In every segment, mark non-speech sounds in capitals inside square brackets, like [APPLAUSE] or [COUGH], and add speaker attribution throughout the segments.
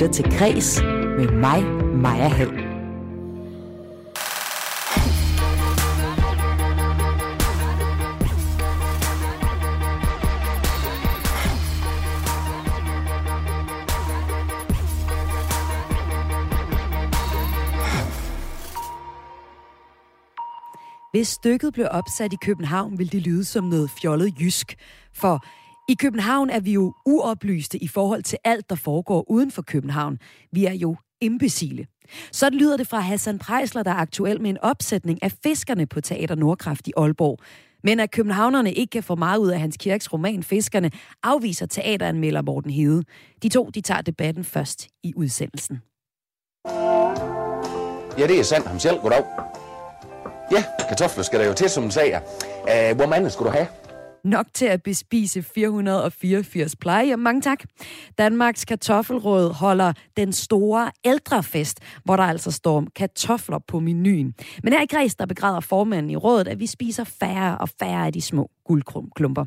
Speaker 1: lytter til Græs med mig, Maja Hall. Hvis stykket blev opsat i København, ville det lyde som noget fjollet jysk. For i København er vi jo uoplyste i forhold til alt, der foregår uden for København. Vi er jo imbecile. Så lyder det fra Hassan Prejsler, der er aktuel med en opsætning af Fiskerne på Teater Nordkraft i Aalborg. Men at københavnerne ikke kan få meget ud af Hans Kirks roman Fiskerne, afviser teateranmelder Morten Hede. De to de tager debatten først i udsendelsen.
Speaker 2: Ja, det er sandt ham selv. Goddag. Ja, kartofler skal der jo til, som sager. siger. Uh, øh, hvor mange skulle du have?
Speaker 1: Nok til at bespise 484 plejehjem. Mange tak. Danmarks Kartoffelråd holder den store ældrefest, hvor der altså står kartofler på menuen. Men her i Græs, der begræder formanden i rådet, at vi spiser færre og færre af de små guldklumper.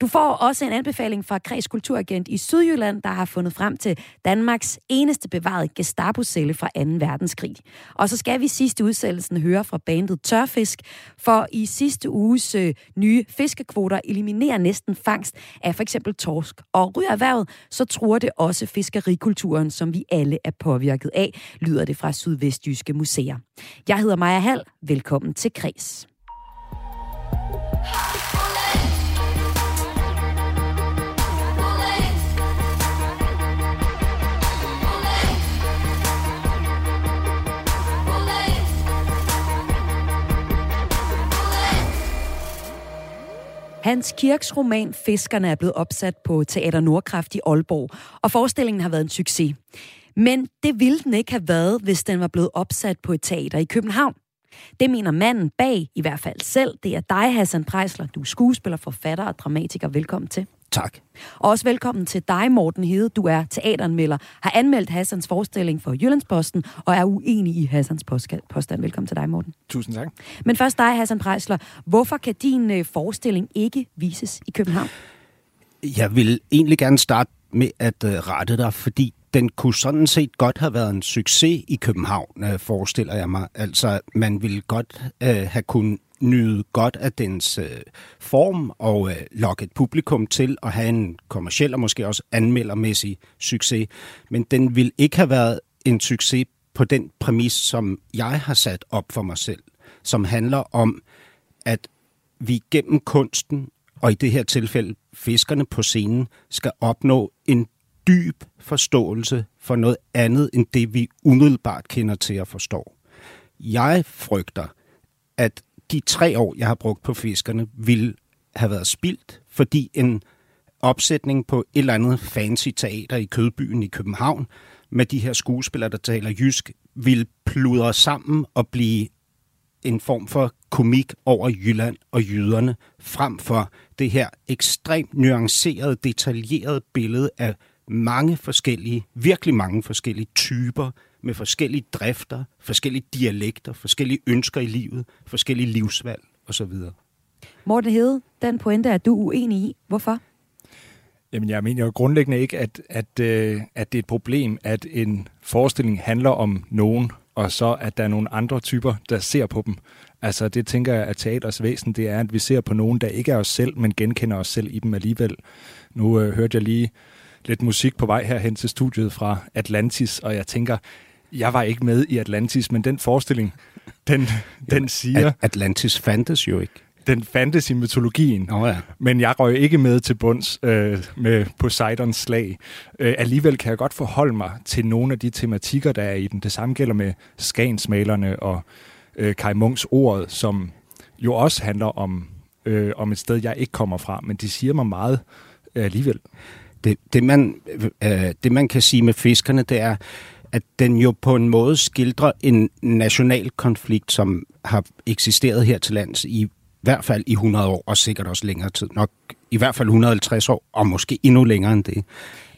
Speaker 1: Du får også en anbefaling fra Kreds Kulturagent i Sydjylland, der har fundet frem til Danmarks eneste bevarede Gestapo-celle fra 2. verdenskrig. Og så skal vi sidste udsendelsen høre fra bandet Tørfisk, for i sidste uges øh, nye fiskekvoter eliminerer næsten fangst af for eksempel torsk. Og ryger erhvervet, så tror det også fiskerikulturen, som vi alle er påvirket af, lyder det fra Sydvestjyske Museer. Jeg hedder Maja Hall. Velkommen til Kreds. Hans Kirks roman Fiskerne er blevet opsat på Teater Nordkraft i Aalborg, og forestillingen har været en succes. Men det ville den ikke have været, hvis den var blevet opsat på et teater i København. Det mener manden bag, i hvert fald selv. Det er dig, Hassan Prejsler. Du er skuespiller, forfatter og dramatiker. Velkommen til.
Speaker 3: Tak.
Speaker 1: Og også velkommen til dig, Morten Hede. Du er teateranmelder, har anmeldt Hassans forestilling for Jyllandsposten og er uenig i Hassans påstand. Velkommen til dig, Morten.
Speaker 3: Tusind tak.
Speaker 1: Men først dig, Hassan Prejsler. Hvorfor kan din øh, forestilling ikke vises i København?
Speaker 3: Jeg vil egentlig gerne starte med at uh, rette dig, fordi den kunne sådan set godt have været en succes i København, uh, forestiller jeg mig. Altså, man ville godt uh, have kunnet nyde godt af dens øh, form og øh, lokke et publikum til at have en kommersiel og måske også anmeldermæssig succes. Men den vil ikke have været en succes på den præmis, som jeg har sat op for mig selv, som handler om, at vi gennem kunsten, og i det her tilfælde fiskerne på scenen, skal opnå en dyb forståelse for noget andet end det, vi umiddelbart kender til at forstå. Jeg frygter, at de tre år, jeg har brugt på fiskerne, ville have været spildt, fordi en opsætning på et eller andet fancy teater i Kødbyen i København, med de her skuespillere, der taler jysk, vil pludre sammen og blive en form for komik over Jylland og jyderne, frem for det her ekstremt nuancerede, detaljerede billede af mange forskellige, virkelig mange forskellige typer med forskellige drifter, forskellige dialekter, forskellige ønsker i livet, forskellige livsvalg osv.
Speaker 1: Morten Hede, den pointe er du uenig i. Hvorfor?
Speaker 4: Jamen, jeg mener jo grundlæggende ikke, at, at, øh, at det er et problem, at en forestilling handler om nogen, og så at der er nogle andre typer, der ser på dem. Altså, det tænker jeg, at teaters væsen, det er, at vi ser på nogen, der ikke er os selv, men genkender os selv i dem alligevel. Nu øh, hørte jeg lige lidt musik på vej herhen til studiet fra Atlantis, og jeg tænker, jeg var ikke med i Atlantis, men den forestilling, den, [LAUGHS] den siger...
Speaker 3: Atlantis fandtes jo ikke.
Speaker 4: Den fandtes i mytologien,
Speaker 3: oh ja.
Speaker 4: men jeg røg ikke med til bunds øh, med Poseidons slag. Øh, alligevel kan jeg godt forholde mig til nogle af de tematikker, der er i den. Det samme gælder med Skansmalerne og øh, Kai Munks ordet, som jo også handler om, øh, om et sted, jeg ikke kommer fra, men de siger mig meget øh, alligevel.
Speaker 3: Det, det, man, øh, det man kan sige med fiskerne, det er, at den jo på en måde skildrer en national konflikt, som har eksisteret her til lands i hvert fald i 100 år, og sikkert også længere tid. Nok i hvert fald 150 år, og måske endnu længere end det.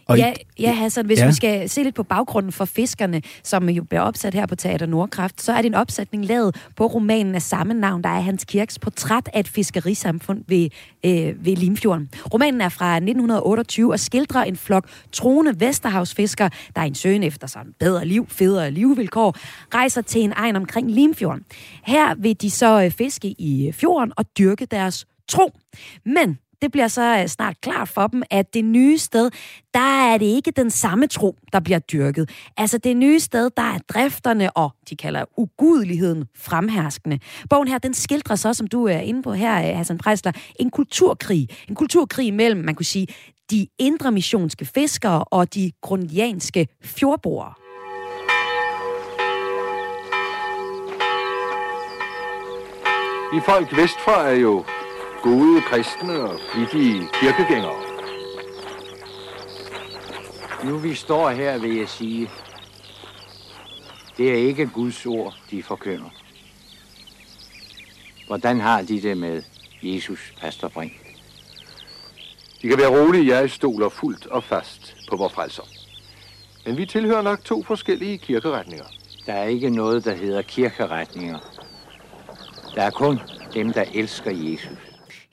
Speaker 1: Og ja, ja, Hassan, hvis ja. vi skal se lidt på baggrunden for fiskerne, som jo bliver opsat her på Teater Nordkraft, så er det en opsætning lavet på romanen af samme navn, der er Hans Kirks portræt af et fiskerisamfund ved, øh, ved Limfjorden. Romanen er fra 1928 og skildrer en flok troende Vesterhavsfiskere, der er en søgen efter sig bedre liv, federe livvilkår, rejser til en egen omkring Limfjorden. Her vil de så øh, fiske i fjorden og dyrke deres tro. Men det bliver så øh, snart klart for dem, at det nye sted, der er det ikke den samme tro, der bliver dyrket. Altså det nye sted, der er drifterne og, de kalder ugudeligheden, fremherskende. Bogen her, den skildrer så, som du er inde på her, øh, Hassan Prejsler, en kulturkrig. En kulturkrig mellem, man kunne sige, de indre missionske fiskere og de grundianske fjordboere.
Speaker 5: I folk vestfra er jo gode kristne og flittige kirkegængere.
Speaker 6: Nu vi står her, vil jeg sige, det er ikke Guds ord, de forkynder. Hvordan har de det med Jesus, Pastor Brink?
Speaker 5: De kan være rolige, jeg stoler fuldt og fast på vores frelser. Men vi tilhører nok to forskellige kirkeretninger.
Speaker 6: Der er ikke noget, der hedder kirkeretninger. Der er kun dem, der elsker Jesus.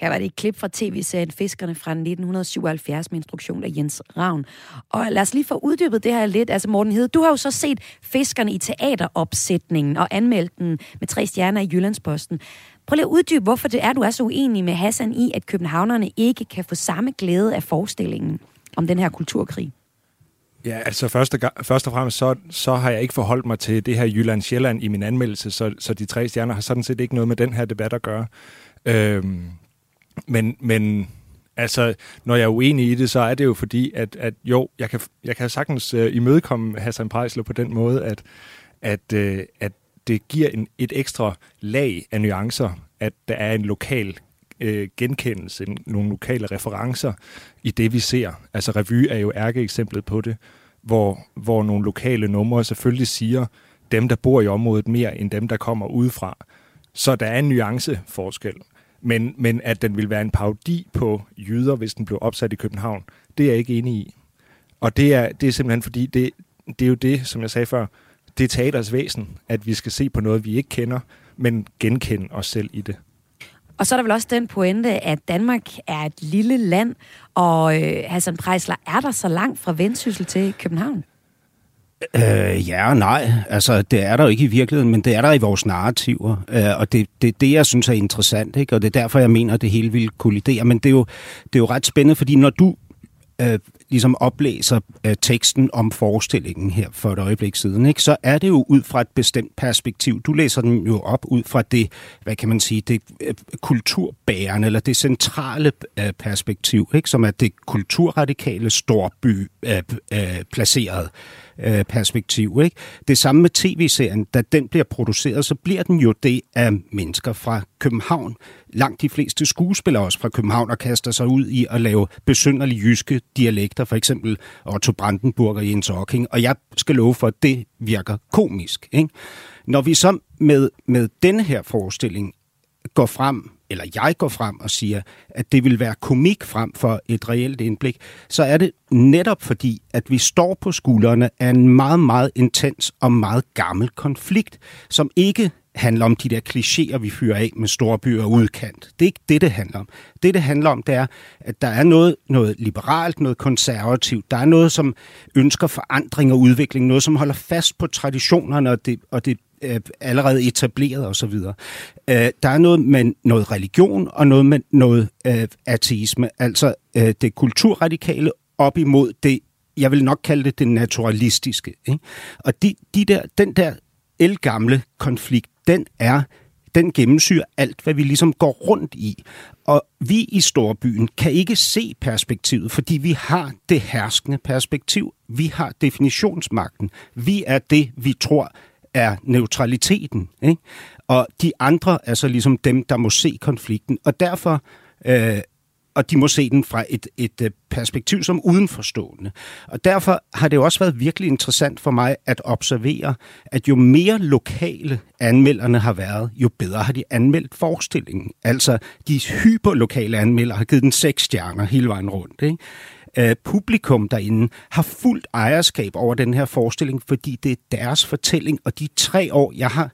Speaker 1: Her var det et klip fra tv-serien Fiskerne fra 1977 med instruktion af Jens Ravn. Og lad os lige få uddybet det her lidt. Altså Morten Hede, du har jo så set Fiskerne i teateropsætningen og anmeldt den med tre stjerner i Jyllandsposten. Prøv lige at uddybe, hvorfor det er, du er så uenig med Hassan i, at københavnerne ikke kan få samme glæde af forestillingen om den her kulturkrig.
Speaker 4: Ja, altså først og, først og fremmest, så, så har jeg ikke forholdt mig til det her Jylland-Sjælland i min anmeldelse, så, så de tre stjerner har sådan set ikke noget med den her debat at gøre. Øhm, men, men altså, når jeg er uenig i det, så er det jo fordi, at, at jo, jeg kan, jeg kan sagtens øh, imødekomme Hassan Prejsler på den måde, at, at, øh, at det giver en, et ekstra lag af nuancer, at der er en lokal øh, genkendelse, nogle lokale referencer i det, vi ser. Altså, revy er jo ærkeeksemplet på det, hvor, hvor nogle lokale numre selvfølgelig siger, dem, der bor i området mere end dem, der kommer udefra. Så der er en nuanceforskel. Men, men at den vil være en parodi på jøder, hvis den blev opsat i København, det er jeg ikke enig i. Og det er, det er simpelthen fordi, det, det er jo det, som jeg sagde før, det er teaters væsen, at vi skal se på noget, vi ikke kender, men genkende os selv i det.
Speaker 1: Og så er der vel også den pointe, at Danmark er et lille land, og øh, Hassan Prejsler, er der så langt fra Vendsyssel til København?
Speaker 3: Øh, ja og nej. Altså, det er der jo ikke i virkeligheden, men det er der i vores narrativer. Øh, og det, det det, jeg synes er interessant, ikke? og det er derfor, jeg mener, at det hele vil kollidere. Men det er jo, det er jo ret spændende, fordi når du øh, ligesom oplæser øh, teksten om forestillingen her for et øjeblik siden, ikke, så er det jo ud fra et bestemt perspektiv. Du læser den jo op ud fra det, hvad kan man sige, det øh, kulturbærende, eller det centrale øh, perspektiv, ikke, som er det kulturradikale storby øh, øh, placeret øh, perspektiv. Ikke? Det samme med tv-serien. Da den bliver produceret, så bliver den jo det af mennesker fra København. Langt de fleste skuespillere også fra København og kaster sig ud i at lave besynderlige jyske dialekter, for eksempel Otto Brandenburg og Jens Ocking. Og jeg skal love for, at det virker komisk. Ikke? Når vi så med, med denne her forestilling går frem eller jeg går frem og siger, at det vil være komik frem for et reelt indblik, så er det netop fordi, at vi står på skuldrene af en meget, meget intens og meget gammel konflikt, som ikke handler om de der klichéer, vi fyrer af med store byer og udkant. Det er ikke det, det handler om. Det, det handler om, det er, at der er noget, noget liberalt, noget konservativt. Der er noget, som ønsker forandring og udvikling. Noget, som holder fast på traditionerne og det, og det øh, allerede etableret osv. Øh, der er noget med noget religion og noget med noget øh, ateisme, altså øh, det kulturradikale op imod det, jeg vil nok kalde det det naturalistiske. Ikke? Og de, de der, den der elgamle konflikt, den er den gennemsyrer alt, hvad vi ligesom går rundt i. Og vi i storbyen kan ikke se perspektivet, fordi vi har det herskende perspektiv. Vi har definitionsmagten. Vi er det, vi tror er neutraliteten. Ikke? Og de andre er så ligesom dem, der må se konflikten. Og derfor, øh, og de må se den fra et, et øh, perspektiv som udenforstående. Og derfor har det jo også været virkelig interessant for mig at observere, at jo mere lokale anmelderne har været, jo bedre har de anmeldt forestillingen. Altså, de hyperlokale anmeldere har givet den seks stjerner hele vejen rundt. Ikke? Øh, publikum derinde har fuldt ejerskab over den her forestilling, fordi det er deres fortælling, og de tre år, jeg har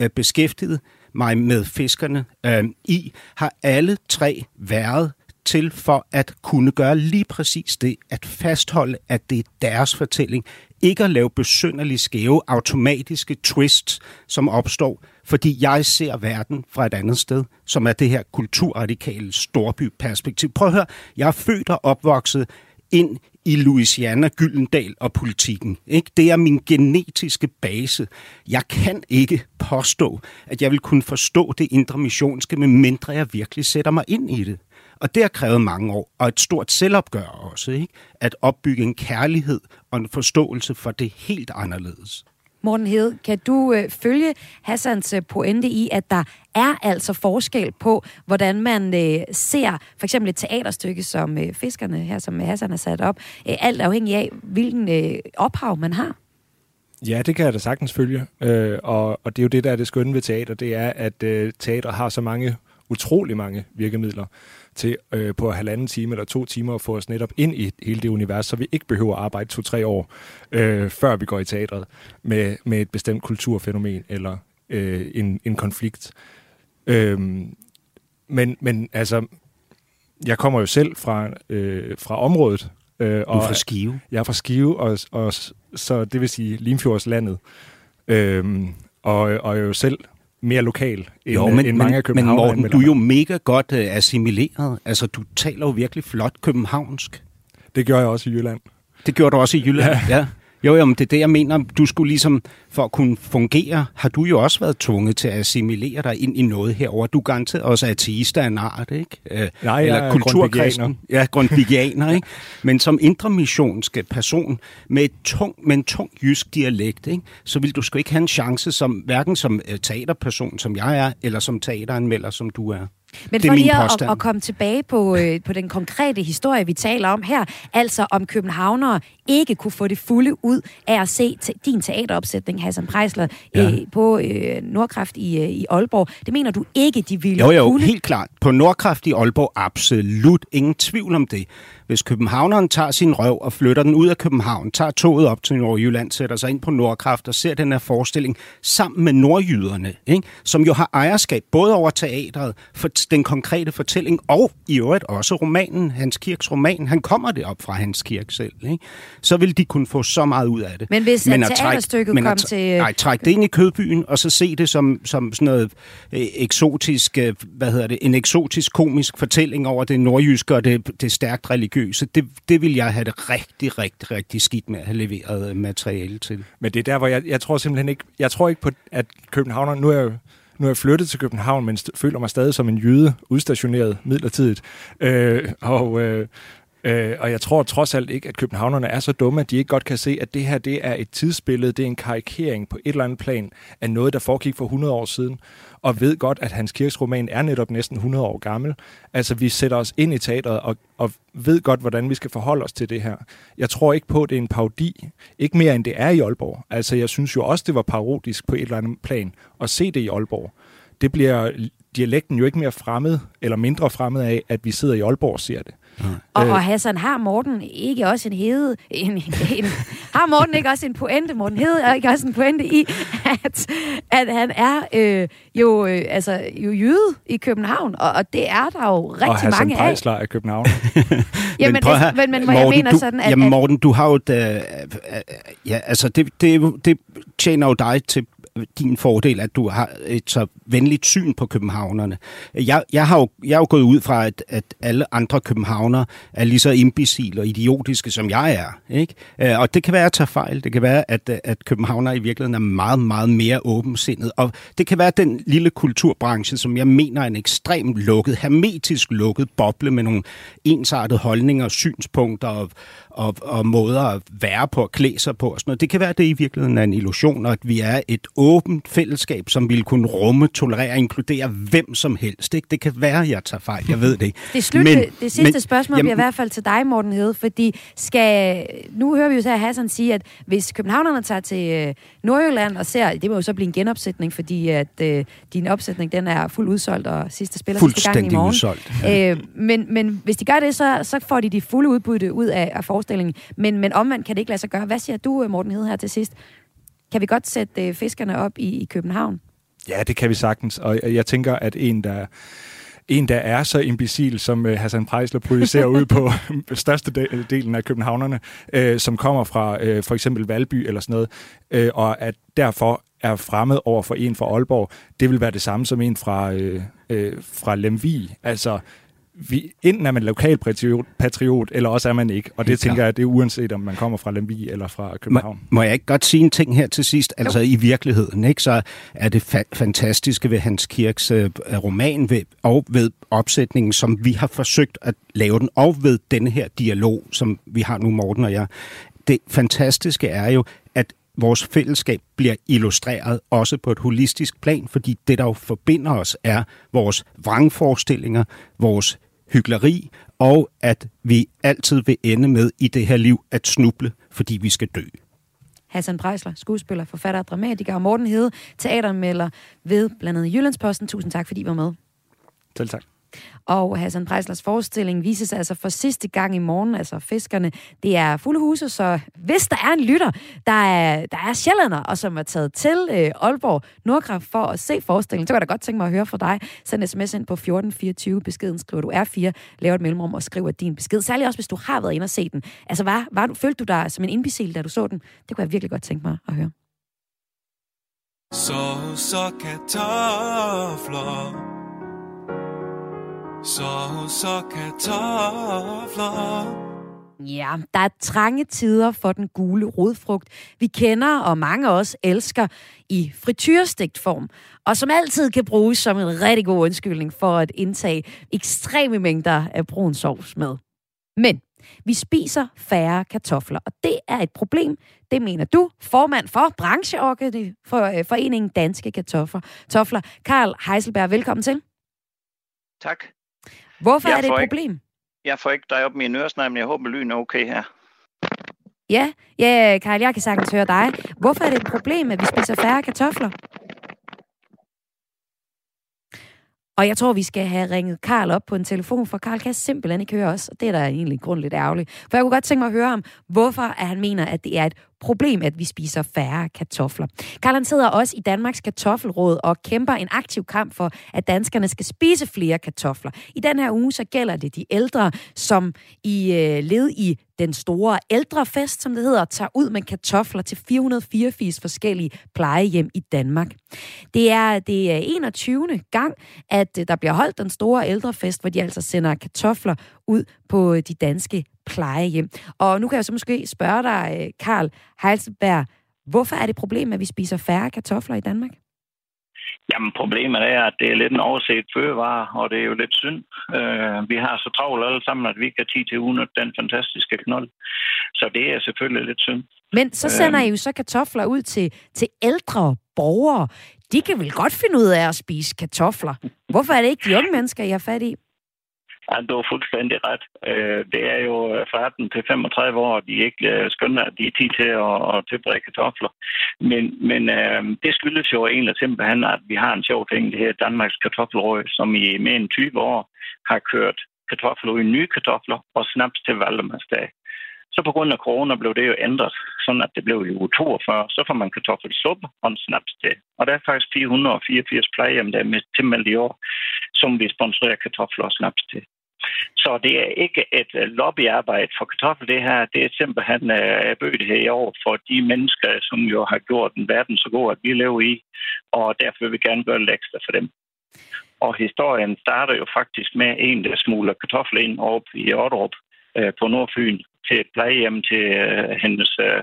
Speaker 3: øh, beskæftiget mig med fiskerne øh, i, har alle tre været til for at kunne gøre lige præcis det, at fastholde, at det er deres fortælling, ikke at lave besynderlige skæve automatiske twists, som opstår, fordi jeg ser verden fra et andet sted, som er det her kulturradikale storbyperspektiv. Prøv at høre, jeg er født og opvokset ind i Louisiana, Gyldendal og politikken. Ikke? Det er min genetiske base. Jeg kan ikke påstå, at jeg vil kunne forstå det indre missionske, medmindre jeg virkelig sætter mig ind i det. Og det har krævet mange år, og et stort selvopgør også, ikke? at opbygge en kærlighed og en forståelse for det helt anderledes.
Speaker 1: Morten Hed, kan du øh, følge Hassans øh, pointe i, at der er altså forskel på, hvordan man øh, ser for eksempel et teaterstykke som øh, Fiskerne her, som Hassan har sat op, øh, alt afhængig af, hvilken øh, ophav man har?
Speaker 4: Ja, det kan jeg da sagtens følge. Øh, og, og det er jo det, der er det skønne ved teater, det er, at øh, teater har så mange, utrolig mange virkemidler til øh, på halvanden time eller to timer at få os netop ind i hele det univers, så vi ikke behøver at arbejde to-tre år, øh, før vi går i teatret med, med et bestemt kulturfænomen eller øh, en, en konflikt. Øh, men, men altså, jeg kommer jo selv fra, øh, fra området.
Speaker 3: Øh, og du er fra Skive?
Speaker 4: Jeg er fra Skive, og, og så det vil sige Limfjordslandet. Øh, og, og jeg er jo selv mere lokal end, jo, men, end mange af
Speaker 3: Men Morten, du er jo mega godt uh, assimileret. Altså, du taler jo virkelig flot københavnsk.
Speaker 4: Det gør jeg også i Jylland.
Speaker 3: Det gjorde du også i Jylland, ja. ja. Jo, jo, men det er det, jeg mener. Du skulle ligesom, for at kunne fungere, har du jo også været tvunget til at assimilere dig ind i noget herover. Du er garanteret også ateist af en art, ikke?
Speaker 4: Øh, Nej, Eller jeg kulturkristen.
Speaker 3: Ja, grundvigianer, ikke? Men som indremissionske person med, et tung, med en tung jysk dialekt, ikke? så vil du sgu ikke have en chance, som, hverken som øh, teaterperson, som jeg er, eller som teateranmelder, som du er.
Speaker 1: Men for lige at, at komme tilbage på, øh, på den konkrete historie, vi taler om her, altså om københavnere ikke kunne få det fulde ud af at se te- din teateropsætning, Hassan Preisler, ja. øh, på øh, Nordkraft i, øh, i Aalborg. Det mener du ikke, de ville
Speaker 3: Jo, jo,
Speaker 1: kunne?
Speaker 3: helt klart. På Nordkraft i Aalborg, absolut ingen tvivl om det. Hvis københavneren tager sin røv og flytter den ud af København, tager toget op til Nordjylland, sætter sig ind på Nordkraft og ser den her forestilling sammen med nordjyderne, ikke? som jo har ejerskab både over teatret, for den konkrete fortælling og i øvrigt også romanen, Hans Kirks roman. Han kommer det op fra Hans Kirk selv. Ikke? Så vil de kunne få så meget ud af det.
Speaker 1: Men hvis men at teaterstykket kom til...
Speaker 3: Nej, træk det ind i kødbyen, og så se det som, som sådan noget øh, eksotisk, øh, hvad hedder det, en eksotisk komisk fortælling over det nordjyske og det, det stærkt religiøse det, det vil jeg have det rigtig, rigtig, rigtig skidt med at have leveret materiale til.
Speaker 4: Men det er der, hvor jeg, jeg tror simpelthen ikke, jeg tror ikke på, at Københavner, nu er jeg nu er jeg flyttet til København, men føler mig stadig som en jøde, udstationeret midlertidigt. Øh, og, øh, Øh, og jeg tror trods alt ikke, at københavnerne er så dumme, at de ikke godt kan se, at det her det er et tidsbillede, det er en karikering på et eller andet plan af noget, der foregik for 100 år siden, og ved godt, at Hans Kirks roman er netop næsten 100 år gammel. Altså, vi sætter os ind i teatret og, og ved godt, hvordan vi skal forholde os til det her. Jeg tror ikke på, at det er en parodi. Ikke mere, end det er i Aalborg. Altså, jeg synes jo også, det var parodisk på et eller andet plan at se det i Aalborg. Det bliver dialekten jo ikke mere fremmed eller mindre fremmed af, at vi sidder i Aalborg og ser det.
Speaker 1: Og, øh. og Hassan, har Morten ikke også en hede... En, en, har Morten ikke også en pointe, Morten Hede er ikke også en pointe i, at, at han er øh, jo, øh, altså, jo jyde i København, og, og det er der jo rigtig
Speaker 4: og
Speaker 1: mange af.
Speaker 4: Og af København.
Speaker 1: jamen, [LAUGHS] men, det, men, men Morten, jeg mener
Speaker 3: du,
Speaker 1: sådan, at...
Speaker 3: Jamen Morten, du har jo... Et, øh, øh, ja, altså, det, det, det tjener jo dig til din fordel, at du har et så venligt syn på københavnerne. Jeg, jeg, har, jo, jeg har jo gået ud fra, at, at alle andre københavnere er lige så imbecile og idiotiske, som jeg er. Ikke? Øh, og det kan være, at jeg tager fejl. Det kan være, at, at københavnere i virkeligheden er meget, meget mere åbensindet. Og det kan være, at den lille kulturbranche, som jeg mener er en ekstremt lukket, hermetisk lukket boble med nogle ensartede holdninger, synspunkter og, og, og måder at være på og klæde sig på og sådan noget. Det kan være, at det i virkeligheden er en illusion, og at vi er et åbent fællesskab, som ville kunne rumme, tolerere og inkludere hvem som helst. Ikke? Det kan være, at jeg tager fejl, jeg ved det ikke.
Speaker 1: Det, slut, men, det sidste men, spørgsmål jamen, bliver i hvert fald til dig, Morten Hede, fordi skal, nu hører vi jo så Hassan sige, at hvis københavnerne tager til øh, Nordjylland og ser, det må jo så blive en genopsætning, fordi at øh, din opsætning den er fuldt udsolgt, og sidste spiller sidste gang i morgen. udsolgt. Ja. Øh, men, men hvis de gør det, så, så får de de fulde udbytte ud af, af forestillingen. Men, men omvendt kan det ikke lade sig gøre. Hvad siger du, øh, Morten Hed, her til sidst? Kan vi godt sætte øh, fiskerne op i, i København?
Speaker 4: Ja, det kan vi sagtens. Og jeg tænker, at en, der en, der er så imbecil, som øh, Hassan Prejsler projicerer ud på [LAUGHS] største delen af københavnerne, øh, som kommer fra øh, for eksempel Valby eller sådan noget, øh, og at derfor er fremmed over for en fra Aalborg, det vil være det samme som en fra, øh, øh, fra Lemvig. Altså, vi, enten er man lokal patriot, eller også er man ikke. Og det Helt tænker jeg, det er uanset om man kommer fra Lemvig eller fra København.
Speaker 3: Må, må jeg ikke godt sige en ting her til sidst? Altså jo. i virkeligheden, ikke, så er det fa- fantastiske ved Hans Kirks øh, roman ved, og ved opsætningen, som vi har forsøgt at lave den, og ved denne her dialog, som vi har nu, Morten og jeg. Det fantastiske er jo, at vores fællesskab bliver illustreret også på et holistisk plan, fordi det, der jo forbinder os, er vores vrangforestillinger, vores hyggeleri, og at vi altid vil ende med i det her liv at snuble, fordi vi skal dø.
Speaker 1: Hassan Prejsler, skuespiller, forfatter, dramatiker og Morten Hede, teatermelder ved blandt andet Jyllandsposten. Tusind tak, fordi I var med.
Speaker 4: Selv tak.
Speaker 1: Og Hassan Preislers forestilling vises altså for sidste gang i morgen, altså fiskerne. Det er fulde huse, så hvis der er en lytter, der er, der er sjællander, og som er taget til øh, Aalborg Nordkraft for at se forestillingen, så kan jeg da godt tænke mig at høre fra dig. Send sms ind på 1424, beskeden skriver du R4, laver et mellemrum og skriver din besked. Særligt også, hvis du har været inde og set den. Altså, var, var du, følte du dig som en imbecil, da du så den? Det kunne jeg virkelig godt tænke mig at høre. Så så kartofler Sovs og kartofler. Ja, der er trange tider for den gule rodfrugt. Vi kender, og mange af os elsker, i frityrestegt form, og som altid kan bruges som en rigtig god undskyldning for at indtage ekstreme mængder af brun sovs med. Men vi spiser færre kartofler, og det er et problem. Det mener du, formand for brancheorganiseringen øh, Danske Kartofler. Tofler. Karl Heiselberg, velkommen til.
Speaker 7: Tak.
Speaker 1: Hvorfor jeg er det et problem?
Speaker 7: Ikke, jeg får ikke dig op med en øresnegl, men jeg håber, lyden er okay her.
Speaker 1: Ja, ja, Karl, jeg kan sagtens høre dig. Hvorfor er det et problem, at vi spiser færre kartofler? Og jeg tror, vi skal have ringet Karl op på en telefon, for Karl kan simpelthen ikke høre os, og det er da egentlig grund lidt ærgerligt. For jeg kunne godt tænke mig at høre ham, hvorfor at han mener, at det er et problem, at vi spiser færre kartofler. Karl han sidder også i Danmarks Kartoffelråd og kæmper en aktiv kamp for, at danskerne skal spise flere kartofler. I den her uge så gælder det de ældre, som i øh, led i den store ældrefest, som det hedder, tager ud med kartofler til 484 forskellige plejehjem i Danmark. Det er det er 21. gang, at øh, der bliver holdt den store ældrefest, hvor de altså sender kartofler ud på øh, de danske plejehjem. Og nu kan jeg så måske spørge dig, Karl Heilsberg, hvorfor er det et problem, at vi spiser færre kartofler i Danmark?
Speaker 7: Jamen, problemet er, at det er lidt en overset fødevare, og det er jo lidt synd. Uh, vi har så travlt alle sammen, at vi ikke har tid til udnytte den fantastiske knold. Så det er selvfølgelig lidt synd.
Speaker 1: Men så sender uh, I jo så kartofler ud til, til ældre borgere. De kan vel godt finde ud af at spise kartofler. Hvorfor er det ikke de unge mennesker, I har fat i?
Speaker 7: Jamen, du har fuldstændig ret. Øh, det er jo øh, fra 18 til 35 år, de ikke øh, skønner, at de er tid til at, at tilberede kartofler. Men, men det skyldes jo egentlig simpelthen, at vi har en sjov ting, det her Danmarks Kartoffelråd, som i mere end 20 år har kørt kartofler i nye kartofler og snaps til Valdemarsdag. Så på grund af corona blev det jo ændret, sådan at det blev i uge 42. Så får man kartoffelsuppe og en snaps til. Og der er faktisk 484 plejehjem, der er med tilmeldt i år, som vi sponsorerer kartofler og snaps til. Så det er ikke et øh, lobbyarbejde for kartoffel, det her. Det er simpelthen øh, uh, bødt her i år for de mennesker, som jo har gjort den verden så god, at vi lever i. Og derfor vil vi gerne gøre lidt ekstra for dem. Og historien starter jo faktisk med en, der smugler kartofler ind op i Otterup uh, på Nordfyn til et plejehjem til uh, hendes uh,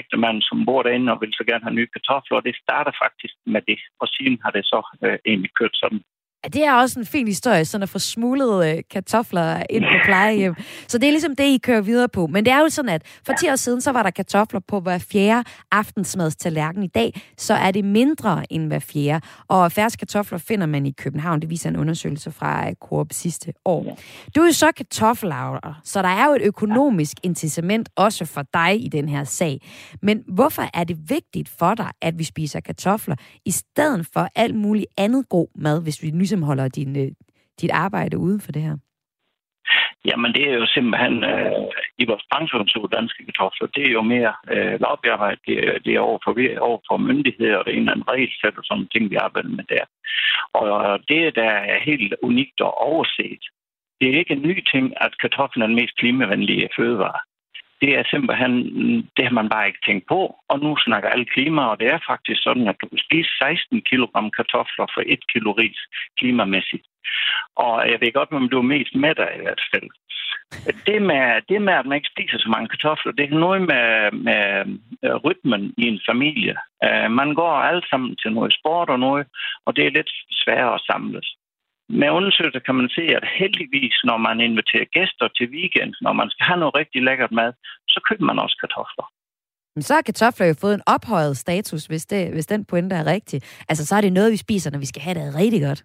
Speaker 7: ægtemand, som bor derinde og vil så gerne have nye kartofler. Og det starter faktisk med det. Og siden har det så uh, egentlig kørt sådan.
Speaker 1: Ja, det er også en fin historie, sådan at få smuglet øh, kartofler ind på plejehjem. Så det er ligesom det, I kører videre på. Men det er jo sådan, at for 10 år siden, så var der kartofler på hver fjerde aftensmadstallerken. I dag, så er det mindre end hver fjerde. Og færre kartofler finder man i København. Det viser en undersøgelse fra øh, Coop sidste år. Du er jo så kartoffelavler, så der er jo et økonomisk incitament også for dig i den her sag. Men hvorfor er det vigtigt for dig, at vi spiser kartofler, i stedet for alt muligt andet god mad, hvis vi ligesom holder din, øh, dit arbejde uden for det her?
Speaker 7: Jamen, det er jo simpelthen øh, i vores brancheorganisation danske kartofler, det er jo mere øh, lovbearbejde, det, er, det er over for, over for myndigheder, og en eller anden regelsæt og sådan ting, vi arbejder med der. Og det, der er helt unikt og overset, det er ikke en ny ting, at kartoflen er den mest klimavenlige fødevare det er simpelthen, det har man bare ikke tænkt på. Og nu snakker alle klima, og det er faktisk sådan, at du kan spise 16 kg kartofler for 1 kg ris klimamæssigt. Og jeg ved godt, om du er mest med dig i hvert fald. Det med, det med, at man ikke spiser så mange kartofler, det er noget med, med øh, rytmen i en familie. Øh, man går alle sammen til noget sport og noget, og det er lidt sværere at samles med undersøgelser kan man se, at heldigvis, når man inviterer gæster til weekend, når man skal have noget rigtig lækkert mad, så køber man også kartofler.
Speaker 1: Men så har kartofler jo fået en ophøjet status, hvis, det, hvis den pointe er rigtig. Altså, så er det noget, vi spiser, når vi skal have det rigtig godt.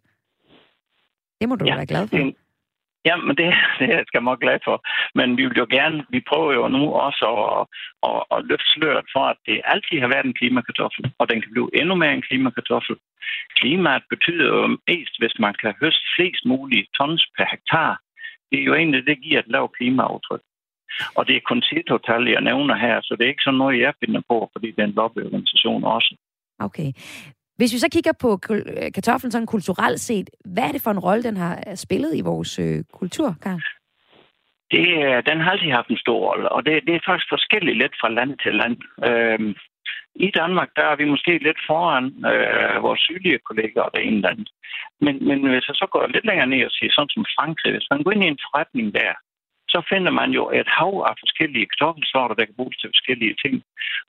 Speaker 1: Det må du ja, være glad for. Det,
Speaker 7: Ja, men det, [LAUGHS] det er jeg meget glad for. Men vi vil jo gerne, vi prøver jo nu også at, at, at løfte sløret for, at det altid har været en klimakartoffel, og den kan blive endnu mere en klimakartoffel. Klimaet betyder jo mest, hvis man kan høste flest mulige tons per hektar. Det er jo egentlig, det giver et lavt klimaaftryk. Og det er kun tal, jeg nævner her, så det er ikke sådan noget, jeg finder på, fordi det er en lobbyorganisation også.
Speaker 1: Okay. Hvis vi så kigger på øh, kartoflen sådan kulturelt set, hvad er det for en rolle, den har øh, spillet i vores øh, kultur, Karl?
Speaker 7: Det, øh, den har altid haft en stor rolle, og det, det er faktisk forskelligt lidt fra land til land. Øhm, I Danmark, der er vi måske lidt foran øh, vores sydlige kolleger der ene land. Men, men hvis jeg så går lidt længere ned og siger, sådan som Frankrig, hvis man går ind i en forretning der, så finder man jo et hav af forskellige kartoffelsorter, der kan bruges til forskellige ting.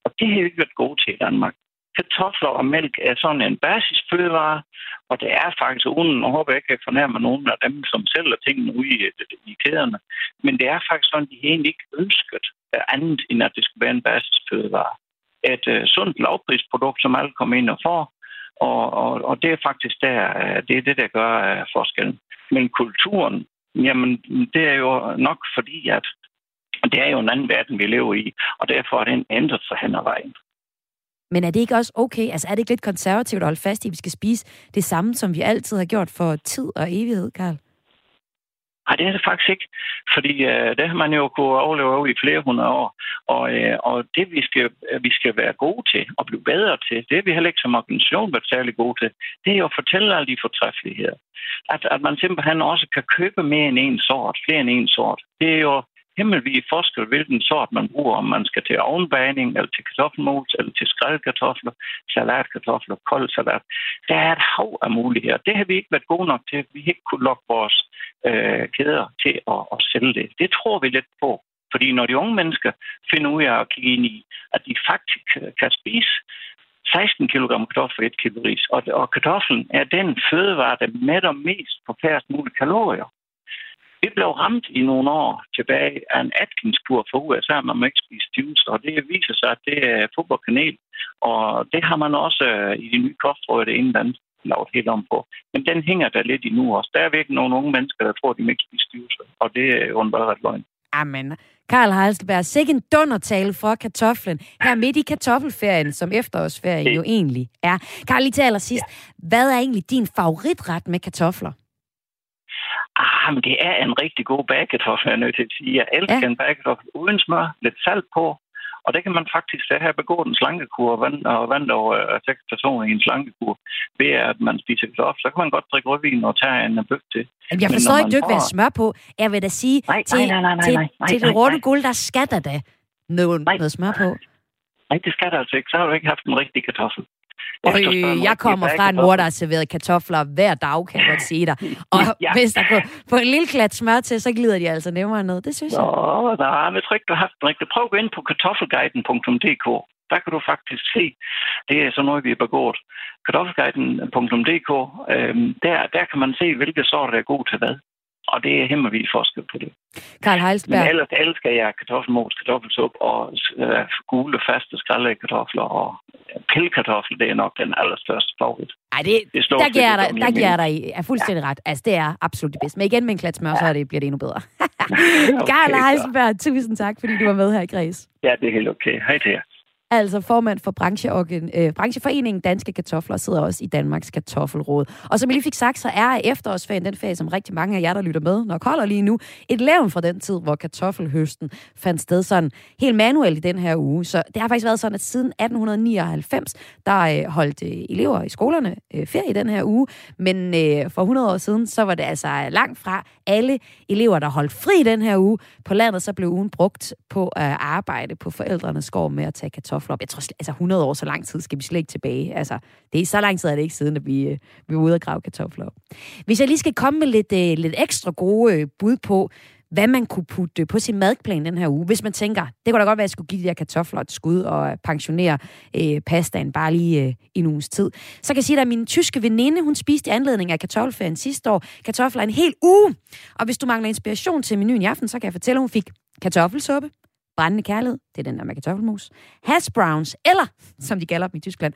Speaker 7: Og det har vi ikke været gode til i Danmark kartofler og mælk er sådan en basisfødevare, og det er faktisk, uden at håbe, jeg ikke kan fornærme nogen af dem, som sælger tingene ude i, i kæderne, men det er faktisk sådan, de egentlig ikke ønsket andet, end at det skal være en basisfødevare. Et uh, sundt lavprisprodukt, som alle kommer ind og får, og, og, og det er faktisk der, øh, det er det, der gør uh, forskellen. Men kulturen, jamen, det er jo nok fordi, at det er jo en anden verden, vi lever i, og derfor er den ændret sig hen ad vejen.
Speaker 1: Men er det ikke også okay? Altså er det ikke lidt konservativt at holde fast i, at vi skal spise det samme, som vi altid har gjort for tid og evighed, Karl?
Speaker 7: Nej, det er det faktisk ikke. Fordi øh, det har man jo kunnet overleve over i flere hundrede år. Og, øh, og det, vi skal, øh, vi skal være gode til og blive bedre til, det er vi heller ikke som organisation været særlig gode til, det er jo at fortælle alle de fortræffeligheder. At, at man simpelthen også kan købe mere end en sort, flere end en sort. Det er jo himmelvige forskel, hvilken sort man bruger, om man skal til ovnbagning, eller til kartoffelmos, eller til skrælkartofler, salatkartofler, kold salat. Der er et hav af muligheder. Det har vi ikke været gode nok til. Vi har ikke kunne lokke vores øh, kæder til at, at sælge det. Det tror vi lidt på. Fordi når de unge mennesker finder ud af at kigge ind i, at de faktisk kan spise 16 kg kartofler for 1 kg ris, og, og kartoflen er den fødevare, der mætter mest på færrest mulige kalorier. Vi blev ramt i nogle år tilbage af en Atkins-kur for USA, man må ikke spise juice, og det viser sig, at det er fodboldkanel. Og det har man også øh, i de nye kostråd, det ene andet lavet helt om på. Men den hænger der lidt nu også. Der er virkelig nogle unge mennesker, der tror, de må ikke spise juice, og det er jo en bare ret løgn.
Speaker 1: Amen. Karl Heiselberg, sikke en dundertale for kartoflen her midt i kartoffelferien, som efterårsferien jo egentlig er. Karl, lige til allersidst, ja. hvad er egentlig din favoritret med kartofler?
Speaker 7: Ah, men det er en rigtig god bagekartoffel, jeg er nødt til at sige. Jeg elsker ja. en bagekartoffel uden smør, lidt salt på, og det kan man faktisk have begå en slankekur og vand, og vand over øh, seks personer i en slankekur. Ved at man spiser kartoffel, så kan man godt drikke rødvin og tage en bøf til.
Speaker 1: Jamen, jeg forstår ikke, du ikke have smør på. Jeg vil da sige, nej, til, nej, nej, nej, nej, nej, nej, til det guld, der skal der da noget, noget smør på.
Speaker 7: Nej, det skal der altså ikke. Så har du ikke haft en rigtig kartoffel.
Speaker 1: Og jeg kommer fra en mor, der har serveret kartofler hver dag, kan jeg godt sige dig. [LAUGHS] Og ja. hvis der går på en lille klat smør til, så glider de altså nemmere ned. Det synes jeg.
Speaker 7: Nå, nej, men jeg tror ikke, du har haft den rigtigt. Prøv at gå ind på kartoffelguiden.dk. der kan du faktisk se, det er så noget, vi har begået. Kartoffelguiden.dk, øh, der, der kan man se, hvilke sorter der er gode til hvad. Og det er himmelvid forskel på det.
Speaker 1: Karl Heilsberg.
Speaker 7: Men ellers elsker jeg kartoffelmos, kartoffelsup og øh, gule faste skrællede kartofler og pillekartofler. Det er nok den allerstørste favorit.
Speaker 1: Ej, det, det der giver jeg dig, der giver jeg dig er fuldstændig ja. ret. Altså, det er absolut det bedste. Men igen med en klat smør, ja. så er det, bliver det endnu bedre. [LAUGHS] okay, Karl Heilsberg, tusind tak, fordi du var med her i Græs.
Speaker 7: Ja, det er helt okay. Hej til jer
Speaker 1: altså formand for brancheorgan, øh, brancheforeningen Danske Kartofler, sidder også i Danmarks Kartoffelråd. Og som jeg lige fik sagt, så er efterårsferien den ferie, som rigtig mange af jer, der lytter med, nok holder lige nu, et levn fra den tid, hvor kartoffelhøsten fandt sted sådan helt manuelt i den her uge. Så det har faktisk været sådan, at siden 1899, der øh, holdt øh, elever i skolerne øh, ferie i den her uge, men øh, for 100 år siden, så var det altså langt fra alle elever, der holdt fri den her uge. På landet så blev ugen brugt på at arbejde på forældrenes gård med at tage kartofler kartofler op. Jeg tror, altså 100 år, så lang tid skal vi slet ikke tilbage. Altså, det er så lang tid er det ikke siden, at vi, øh, vi er ude og grave kartofler op. Hvis jeg lige skal komme med lidt, øh, lidt ekstra gode øh, bud på, hvad man kunne putte på sin madplan den her uge. Hvis man tænker, det kunne da godt være, at jeg skulle give de der kartofler et skud og øh, pensionere øh, pastaen bare lige øh, i en uges tid. Så kan jeg sige, at min tyske veninde, hun spiste i anledning af kartoffelferien sidste år, kartofler en hel uge. Og hvis du mangler inspiration til menuen i aften, så kan jeg fortælle, at hun fik kartoffelsuppe, brændende kærlighed, det er den der med kartoffelmus, hash browns, eller, som de kalder dem i Tyskland,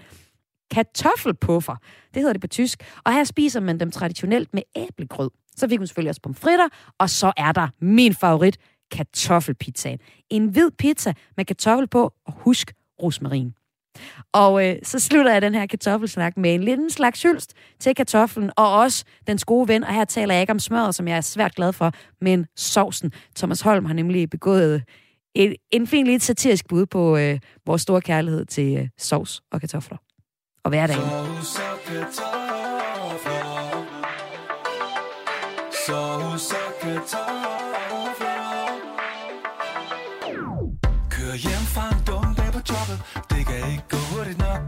Speaker 1: kartoffelpuffer. Det hedder det på tysk. Og her spiser man dem traditionelt med æblegrød. Så fik hun selvfølgelig også pomfritter, og så er der min favorit, kartoffelpizzaen. En hvid pizza med kartoffel på, og husk rosmarin. Og øh, så slutter jeg den her kartoffelsnak med en lille slags hylst til kartoflen, og også den gode ven, og her taler jeg ikke om smøret, som jeg er svært glad for, men sovsen. Thomas Holm har nemlig begået en, en fin lidt satirisk bud på øh, vores store kærlighed til øh, sovs og kartofler. Og hverdagen. Sovs og kartofler. Sovs og kartofler. Kør hjem fra en dum dag på jobbet. Det kan ikke gå hurtigt nok.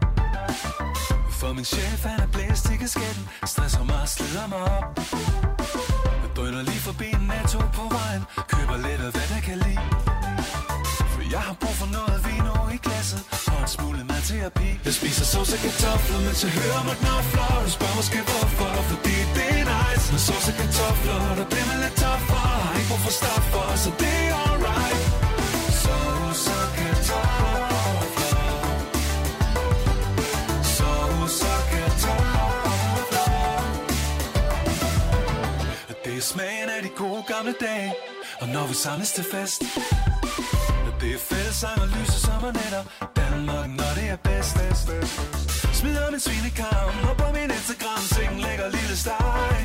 Speaker 1: For min chef, han er blæst i kasketten. Stresser mig og slider mig op. Jeg drøner lige forbi en netto på vejen. Køber lidt af hvad der kan lide. Jeg har brug for noget vino i glasset Og en smule mad til at pige. Jeg spiser sovs og kartofler, mens jeg hører mig knofler. Du spørger måske hvorfor, fordi det er nice Med sovs og kartofler, der bliver man lidt tougher. Har ikke brug for stoffer, så det er alright. Sovs og kartofler. Sovs og kartofler. Det er smagen af de gode gamle dage Og når vi samles til fest det er fællesang og lyse sommernætter Danmark, når det er bedst bedst, bedst. Smider min svinekam og på min Instagram Sikken lækker lille steg.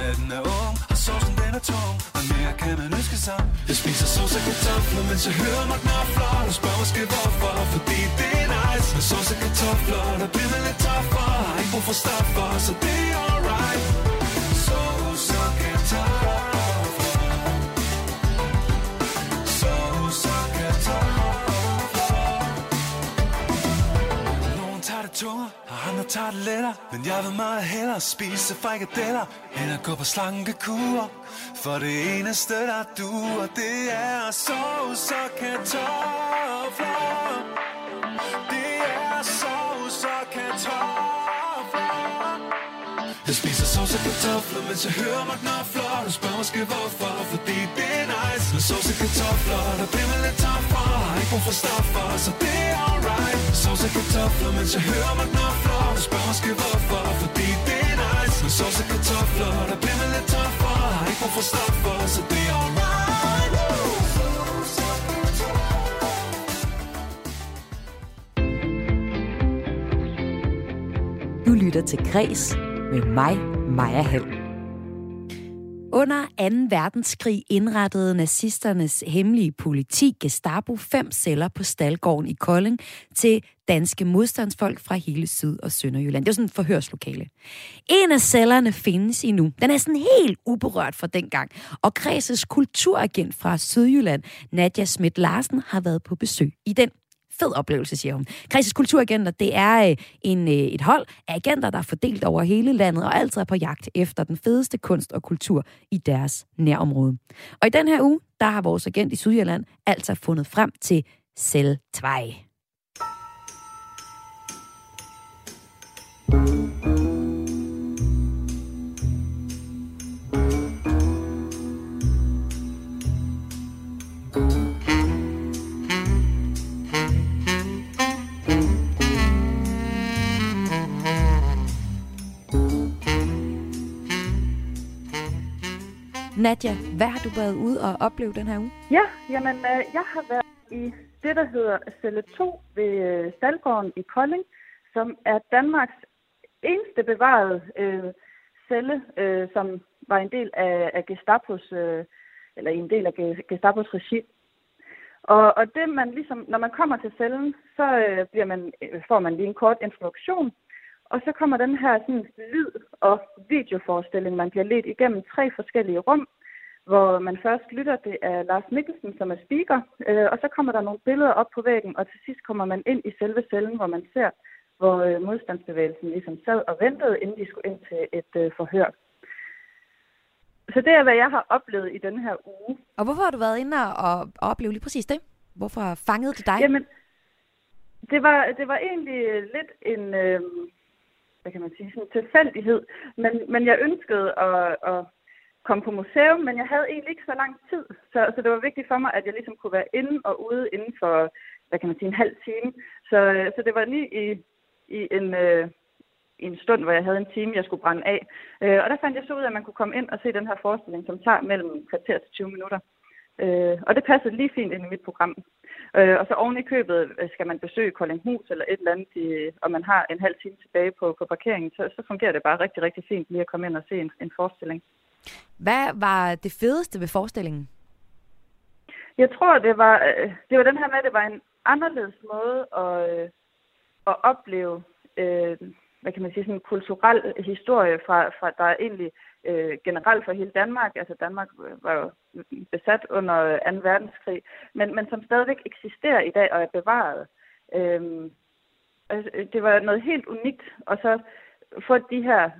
Speaker 1: Natten er ung, og sovsen den er tung. Og mere kan man ønske sig. Jeg spiser sovs og kartofler, mens jeg hører mig knofler. Du spørger måske hvorfor, fordi det er nice Med sovs og kartofler, der bliver man lidt tougher Har ikke brug for stoffer, så det er alright. Sovs og kartofler. Og andre tager det lettere Men jeg vil meget hellere spise frikadeller End at gå på slankekur For det eneste, der duer, det er sovs og kartofler Jeg spiser sovs og kartofler, mens jeg hører mig knofler. Du spørger måske hvorfor, fordi det er nice Med sovs og kartofler, der bliver man lidt tougher Har ikke brug for stoffer, så det er alright Sovs og kartofler, mens jeg hører mig knofler. Du spørger måske hvorfor, fordi det er nice Med sovs og kartofler, der bliver man lidt tougher Har ikke brug for stoffer, så det er alright. Du lytter til Græs med mig, Maja Hall. Under 2. verdenskrig indrettede nazisternes hemmelige politi Gestapo fem celler på Stalgården i Kolding til danske modstandsfolk fra hele Syd- og Sønderjylland. Det var sådan et forhørslokale. En af cellerne findes endnu. Den er sådan helt uberørt fra dengang. Og Kredses kulturagent fra Sydjylland, Nadja Schmidt Larsen, har været på besøg i den fed oplevelse, siger hun. Krisis Kulturagenter, det er øh, en, øh, et hold af agenter, der er fordelt over hele landet og altid er på jagt efter den fedeste kunst og kultur i deres nærområde. Og i den her uge, der har vores agent i Sydjylland altså fundet frem til Selvtvej. thank you Nadja, hvad har du været ude og opleve den her uge?
Speaker 8: Ja, jamen, øh, jeg har været i det, der hedder Celle 2 ved øh, Stalgården i Kolding, som er Danmarks eneste bevarede øh, celle, øh, som var en del af, af Gestapos, øh, eller en del af Gestapos regi. Og, og det man ligesom, når man kommer til cellen, så øh, bliver man, øh, får man lige en kort introduktion, og så kommer den her sådan, lyd- og videoforestilling. Man bliver ledt igennem tre forskellige rum, hvor man først lytter, det er Lars Mikkelsen, som er speaker, øh, og så kommer der nogle billeder op på væggen, og til sidst kommer man ind i selve cellen, hvor man ser, hvor øh, modstandsbevægelsen ligesom sad og ventede, inden de skulle ind til et øh, forhør. Så det er, hvad jeg har oplevet i den her uge.
Speaker 1: Og hvorfor har du været inde og, opleve lige præcis det? Hvorfor fangede det dig?
Speaker 8: Jamen, det var, det var egentlig lidt en, øh, hvad kan man sige, sådan tilfældighed. Men, men jeg ønskede at, at komme på museum, men jeg havde egentlig ikke så lang tid. Så, så det var vigtigt for mig, at jeg ligesom kunne være inde og ude inden for, hvad kan man sige, en halv time. Så, så det var lige i, i en, øh, i en stund, hvor jeg havde en time, jeg skulle brænde af. Øh, og der fandt jeg så ud af, at man kunne komme ind og se den her forestilling, som tager mellem kvarter til 20 minutter. Øh, og det passede lige fint ind i mit program. Øh, og så oven i købet øh, skal man besøge Koldinghus eller et eller andet, i, og man har en halv time tilbage på, på parkeringen, så, så fungerer det bare rigtig, rigtig fint lige at komme ind og se en, en forestilling.
Speaker 1: Hvad var det fedeste ved forestillingen?
Speaker 8: Jeg tror, det var, øh, det var den her med, at det var en anderledes måde at, øh, at opleve øh, hvad kan man sige, sådan en kulturel historie fra, fra der er egentlig øh, generelt for hele Danmark. Altså Danmark øh, var jo besat under 2. verdenskrig, men, men som stadigvæk eksisterer i dag og er bevaret. Øhm, altså, det var noget helt unikt, og så få de her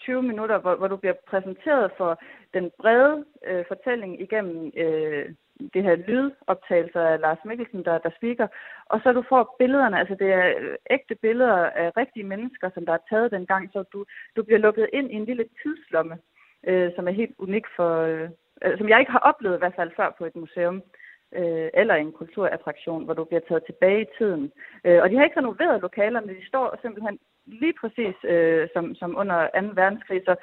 Speaker 8: 20 minutter, hvor, hvor du bliver præsenteret for den brede øh, fortælling igennem øh, det her lydoptagelser af Lars Mikkelsen, der, der speaker, og så du får billederne, altså det er ægte billeder af rigtige mennesker, som der er taget dengang, så du, du bliver lukket ind i en lille tidslomme, øh, som er helt unik for, øh, øh som jeg ikke har oplevet i hvert fald før på et museum øh, eller en kulturattraktion, hvor du bliver taget tilbage i tiden. Øh, og de har ikke renoveret lokalerne, de står simpelthen lige præcis øh, som, som under 2. verdenskrig, så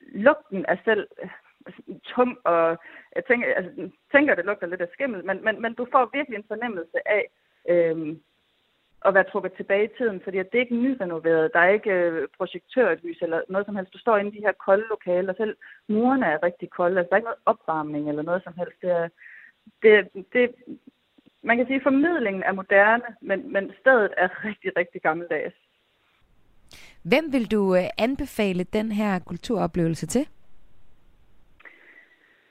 Speaker 8: lugten er selv tum, og jeg tænker, altså, tænker, det lugter lidt af skimmel, men, men, men du får virkelig en fornemmelse af øh, at være trukket tilbage i tiden, fordi det er ikke nyrenoveret, der er ikke øh, projektørlys eller noget som helst. Du står inde i de her kolde lokaler, og selv murene er rigtig kolde, altså der er ikke noget opvarmning eller noget som helst. Det er, det, det, man kan sige, at formidlingen er moderne, men, men stedet er rigtig, rigtig gammeldags.
Speaker 1: Hvem vil du øh, anbefale den her kulturoplevelse til?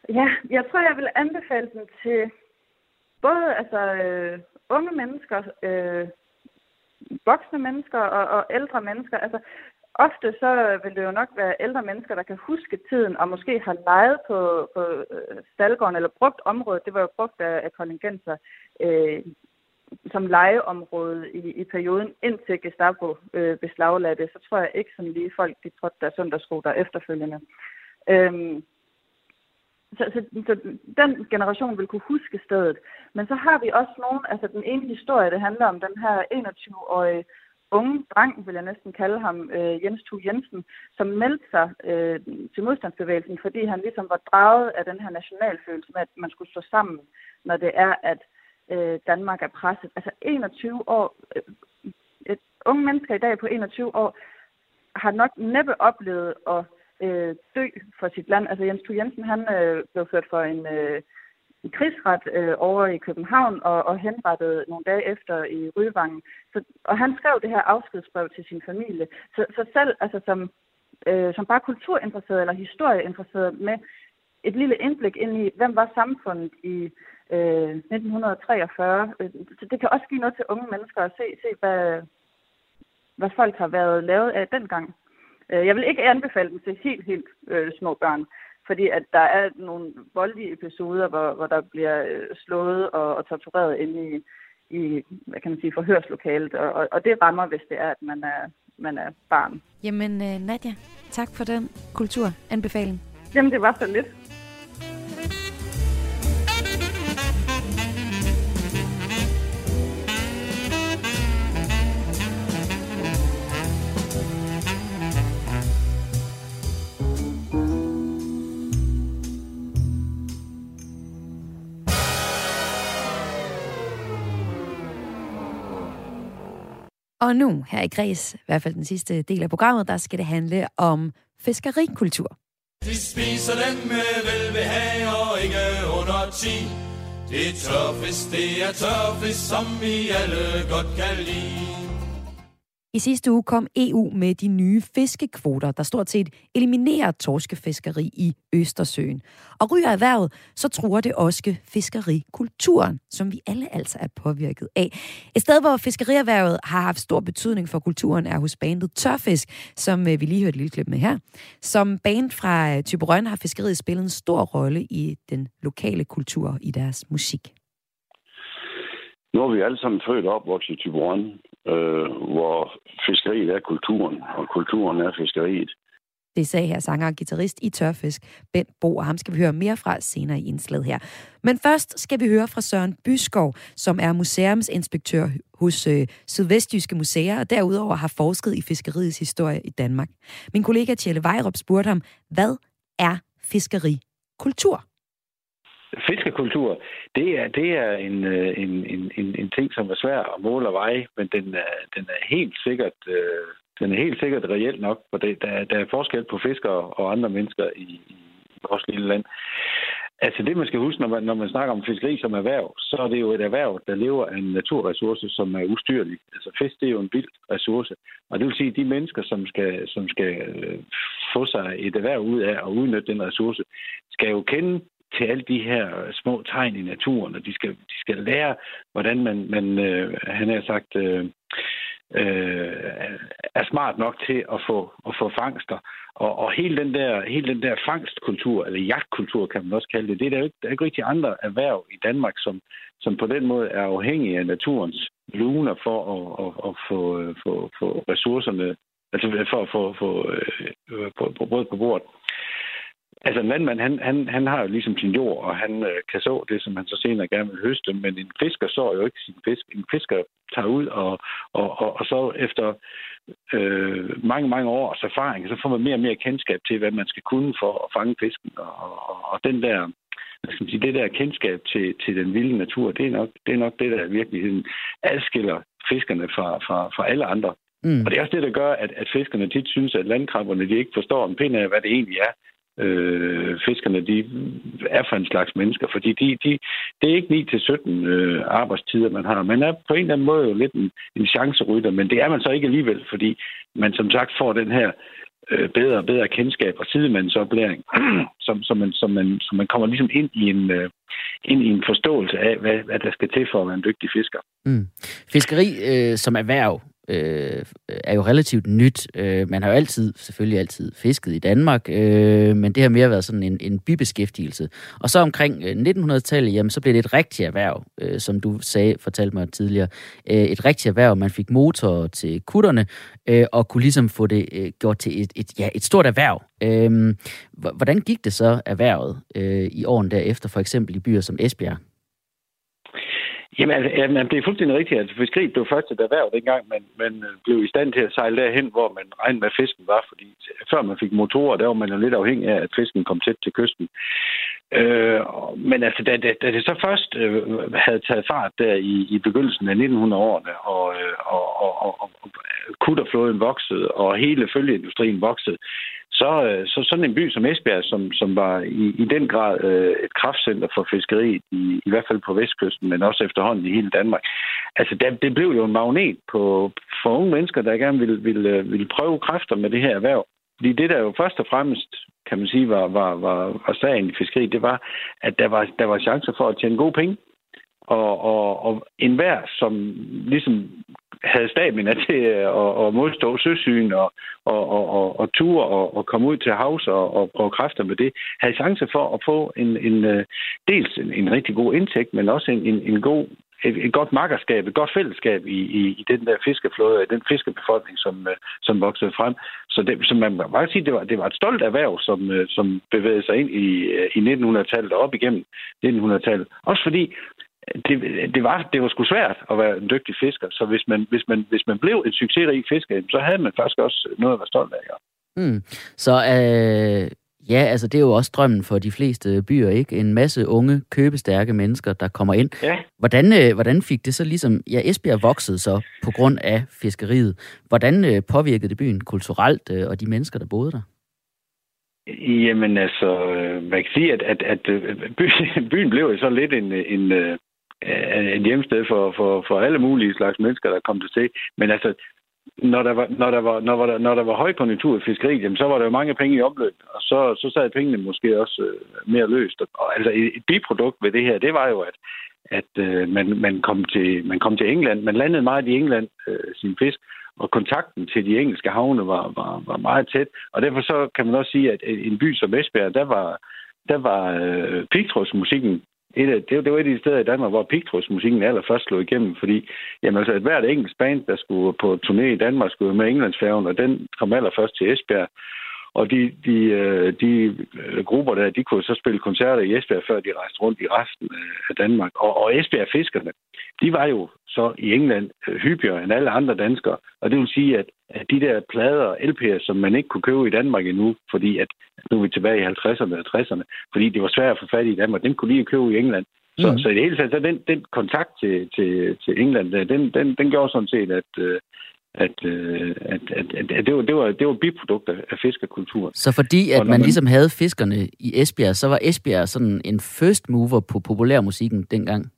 Speaker 8: Ja, jeg tror, jeg vil anbefale den til både altså, øh, unge mennesker, øh, voksne mennesker og, og ældre mennesker. Altså, ofte så vil det jo nok være ældre mennesker, der kan huske tiden og måske har leget på, på øh, Stalgården eller brugt området. Det var jo brugt af, af kontingenser øh, som legeområde i, i perioden indtil Gestapo øh, beslaglagde det. Så tror jeg ikke sådan lige folk, de trådte der søndagssko der efterfølgende. Øhm, så, så, så den generation vil kunne huske stedet. Men så har vi også nogen, altså den ene historie, det handler om den her 21-årige unge dreng, vil jeg næsten kalde ham, øh, Jens Thu Jensen, som meldte sig øh, til modstandsbevægelsen, fordi han ligesom var draget af den her nationalfølelse med, at man skulle stå sammen, når det er, at øh, Danmark er presset. Altså 21 år, øh, et unge mennesker i dag på 21 år, har nok næppe oplevet at øh, dø for sit land. Altså Jens Thu Jensen, han øh, blev ført for en, øh, en krigsret øh, over i København og, og henrettet nogle dage efter i Ryvangen. Så, og han skrev det her afskedsbrev til sin familie. Så, så selv altså, som, øh, som bare kulturinteresseret eller historieinteresseret med et lille indblik ind i, hvem var samfundet i øh, 1943. Øh, så det kan også give noget til unge mennesker at se, se hvad, hvad folk har været lavet af dengang. Øh, jeg vil ikke anbefale dem til helt, helt øh, små børn, fordi at der er nogle voldelige episoder, hvor, hvor der bliver øh, slået og, og tortureret inde i, i hvad kan man sige, forhørslokalet, og, og, og det rammer, hvis det er, at man er, man er barn.
Speaker 1: Jamen, øh, Nadia, tak for den kulturanbefaling.
Speaker 8: Jamen, det var så lidt.
Speaker 1: Og nu, her i Græs, i hvert fald den sidste del af programmet, der skal det handle om fiskerikultur.
Speaker 9: De spiser den med velbehag og ikke under 10. Det er tørfisk, det er tørfisk, som vi alle godt kan lide.
Speaker 1: I sidste uge kom EU med de nye fiskekvoter, der stort set eliminerer torskefiskeri i Østersøen. Og ryger erhvervet, så tror det også fiskerikulturen, som vi alle altså er påvirket af. Et sted, hvor fiskerierhvervet har haft stor betydning for kulturen, er hos bandet Tørfisk, som øh, vi lige hørte et lille klip med her. Som band fra øh, Typerøn har fiskeriet spillet en stor rolle i den lokale kultur i deres musik.
Speaker 10: Nu er vi alle sammen født op opvokset i Tyborgen, øh, hvor fiskeriet er kulturen, og kulturen er fiskeriet.
Speaker 1: Det sagde her sanger og guitarist i Tørfisk, Bent Bo, og ham skal vi høre mere fra senere i indslaget her. Men først skal vi høre fra Søren Byskov, som er museumsinspektør hos øh, Sydvestjyske Museer, og derudover har forsket i fiskeriets historie i Danmark. Min kollega Tjelle Vejrup spurgte ham, hvad er fiskerikultur?
Speaker 11: Fiskekultur, det er, det er en, øh, en, en, en, en ting, som er svær at måle og veje, men den er, den er helt sikkert øh, den er helt sikkert reelt nok, for det, der, der er forskel på fiskere og andre mennesker i, i vores lille land. Altså det, man skal huske, når man, når man snakker om fiskeri som erhverv, så er det jo et erhverv, der lever af en naturressource, som er ustyrlig. Altså fisk, det er jo en vild ressource. Og det vil sige, at de mennesker, som skal, som skal øh, få sig et erhverv ud af at udnytte den ressource, skal jo kende til alle de her små tegn i naturen, og de skal, de skal lære, hvordan man, man øh, han har sagt, øh, øh, er smart nok til at få, at få fangster. Og, og hele, den der, hele den der fangstkultur, eller jagtkultur kan man også kalde det, det er der, ikke, der er ikke rigtig andre erhverv i Danmark, som, som på den måde er afhængige af naturens luner for at, at, at få, øh, få, få ressourcerne, altså for at få, få øh, øh på, på, både på bordet. Altså en landmand, han, han, han har jo ligesom sin jord, og han øh, kan så det, som han så senere gerne vil høste, men en fisker så jo ikke sin fisk. En fisker tager ud, og, og, og, og så efter øh, mange, mange års erfaring, så får man mere og mere kendskab til, hvad man skal kunne for at fange fisken. Og, og, og den der, hvad skal man sige, det der kendskab til, til den vilde natur, det er, nok, det er nok det, der i virkeligheden adskiller fiskerne fra, fra, fra alle andre. Mm. Og det er også det, der gør, at, at fiskerne tit synes, at landkrabberne de ikke forstår en pind af, hvad det egentlig er, øh, fiskerne de er for en slags mennesker, fordi de, de, det er ikke 9-17 øh, arbejdstider, man har. Man er på en eller anden måde jo lidt en, en chancerytter, men det er man så ikke alligevel, fordi man som sagt får den her øh, bedre og bedre kendskab og sidemandsoplæring, [CLEARS THROAT] som, som, man, som, man, som man kommer ligesom ind i en, øh, ind i en forståelse af, hvad, hvad der skal til for at være en dygtig fisker.
Speaker 12: Mm. Fiskeri øh, som erhverv, øh, er jo relativt nyt. Øh, man har jo altid, selvfølgelig altid fisket i Danmark, øh, men det har mere været sådan en, en bibeskæftigelse. Og så omkring øh, 1900-tallet, jamen, så blev det et rigtigt erhverv, øh, som du sagde, fortalte mig tidligere. Øh, et rigtigt erhverv, man fik motor til kutterne, øh, og kunne ligesom få det øh, gjort til et, et, ja, et stort erhverv. Øh, hvordan gik det så erhvervet øh, i årene derefter, for eksempel i byer som Esbjerg?
Speaker 11: Jamen, altså, det er fuldstændig rigtigt. Altså, fiskeri blev først et erhverv dengang, man, man øh, blev i stand til at sejle derhen, hvor man regnede med, at fisken var. Fordi før man fik motorer, der var man jo lidt afhængig af, at fisken kom tæt til kysten. Øh, men altså, da, da, da det så først øh, havde taget fart der i, i begyndelsen af 1900-årene, og, øh, og, og, og, og kutterflåden voksede, og hele følgeindustrien voksede, så, øh, så sådan en by som Esbjerg, som, som var i, i den grad øh, et kraftcenter for fiskeri, i, i hvert fald på vestkysten, men også efterhånden i hele Danmark, altså det, det blev jo en magnet på, for unge mennesker, der gerne ville, ville, øh, ville prøve kræfter med det her erhverv. Fordi det, der jo først og fremmest, kan man sige, var, var, var, var sagen i fiskeri, det var, at der var, der var chancer for at tjene gode penge. Og, og, og enhver, som ligesom havde stamina til at, at modstå søsyn og, og, og, og, og ture og, og komme ud til havs og, og prøve kræfter med det, havde chance for at få en, en øh, dels en, en rigtig god indtægt, men også en, en, en god et, et godt makkerskab, et godt fællesskab i, i, i den der fiskeflåde, den fiskebefolkning, som, øh, som voksede frem. Så, det, så man må bare sige, det var, det var et stolt erhverv, som, øh, som bevægede sig ind i, i 1900-tallet og op igennem 1900-tallet. Også fordi det, det, var, det var sgu svært at være en dygtig fisker, så hvis man, hvis man, hvis man blev en succesrig fisker, så havde man faktisk også noget at være stolt af. Ja.
Speaker 12: Mm. Så øh, Ja, altså det er jo også drømmen for de fleste byer, ikke? En masse unge, købestærke mennesker, der kommer ind.
Speaker 11: Ja.
Speaker 12: Hvordan, øh, hvordan fik det så ligesom... Ja, Esbjerg voksede så på grund af fiskeriet. Hvordan øh, påvirkede det byen kulturelt øh, og de mennesker, der boede der?
Speaker 11: Jamen altså, øh, man kan sige, at, at, at øh, by- [LAUGHS] byen blev jo så lidt en, en, Øh, et hjemsted for, for, for alle mulige slags mennesker, der kom til se. Men altså, når der var, når der var, når der, når der var højkonjunktur i fiskeriet, jamen, så var der jo mange penge i omløb, og så, så sad pengene måske også øh, mere løst. Og, altså et, et biprodukt ved det her, det var jo, at, at øh, man, man, kom til, man kom til England. Man landede meget i England øh, sin fisk, og kontakten til de engelske havne var, var, var meget tæt. Og derfor så kan man også sige, at en by som Esbjerg, der var, der var øh, pigtrådsmusikken et af, det, det var et af de steder i Danmark, hvor pigtrådsmusikken allerførst slog igennem, fordi jamen, altså, et hvert engelsk band, der skulle på turné i Danmark, skulle med Englandsfærgen, og den kom allerførst til Esbjerg. Og de, de, øh, de øh, grupper der, de kunne så spille koncerter i Esbjerg, før de rejste rundt i resten af Danmark. Og, og Esbjerg-fiskerne, de var jo så i England øh, hyppigere end alle andre danskere. Og det vil sige, at, at de der plader og LP'er, som man ikke kunne købe i Danmark endnu, fordi at nu er vi tilbage i 50'erne og 60'erne, fordi det var svært at få fat i Danmark, dem kunne lige købe i England. Så, mm. så i det hele taget, så den, den kontakt til, til, til England, den, den, den gjorde sådan set, at, at, at, at, at, at det, var, det, var, det var biprodukter af fiskerkulturen.
Speaker 12: Så fordi at man, man ligesom havde fiskerne i Esbjerg, så var Esbjerg sådan en first mover på populærmusikken dengang?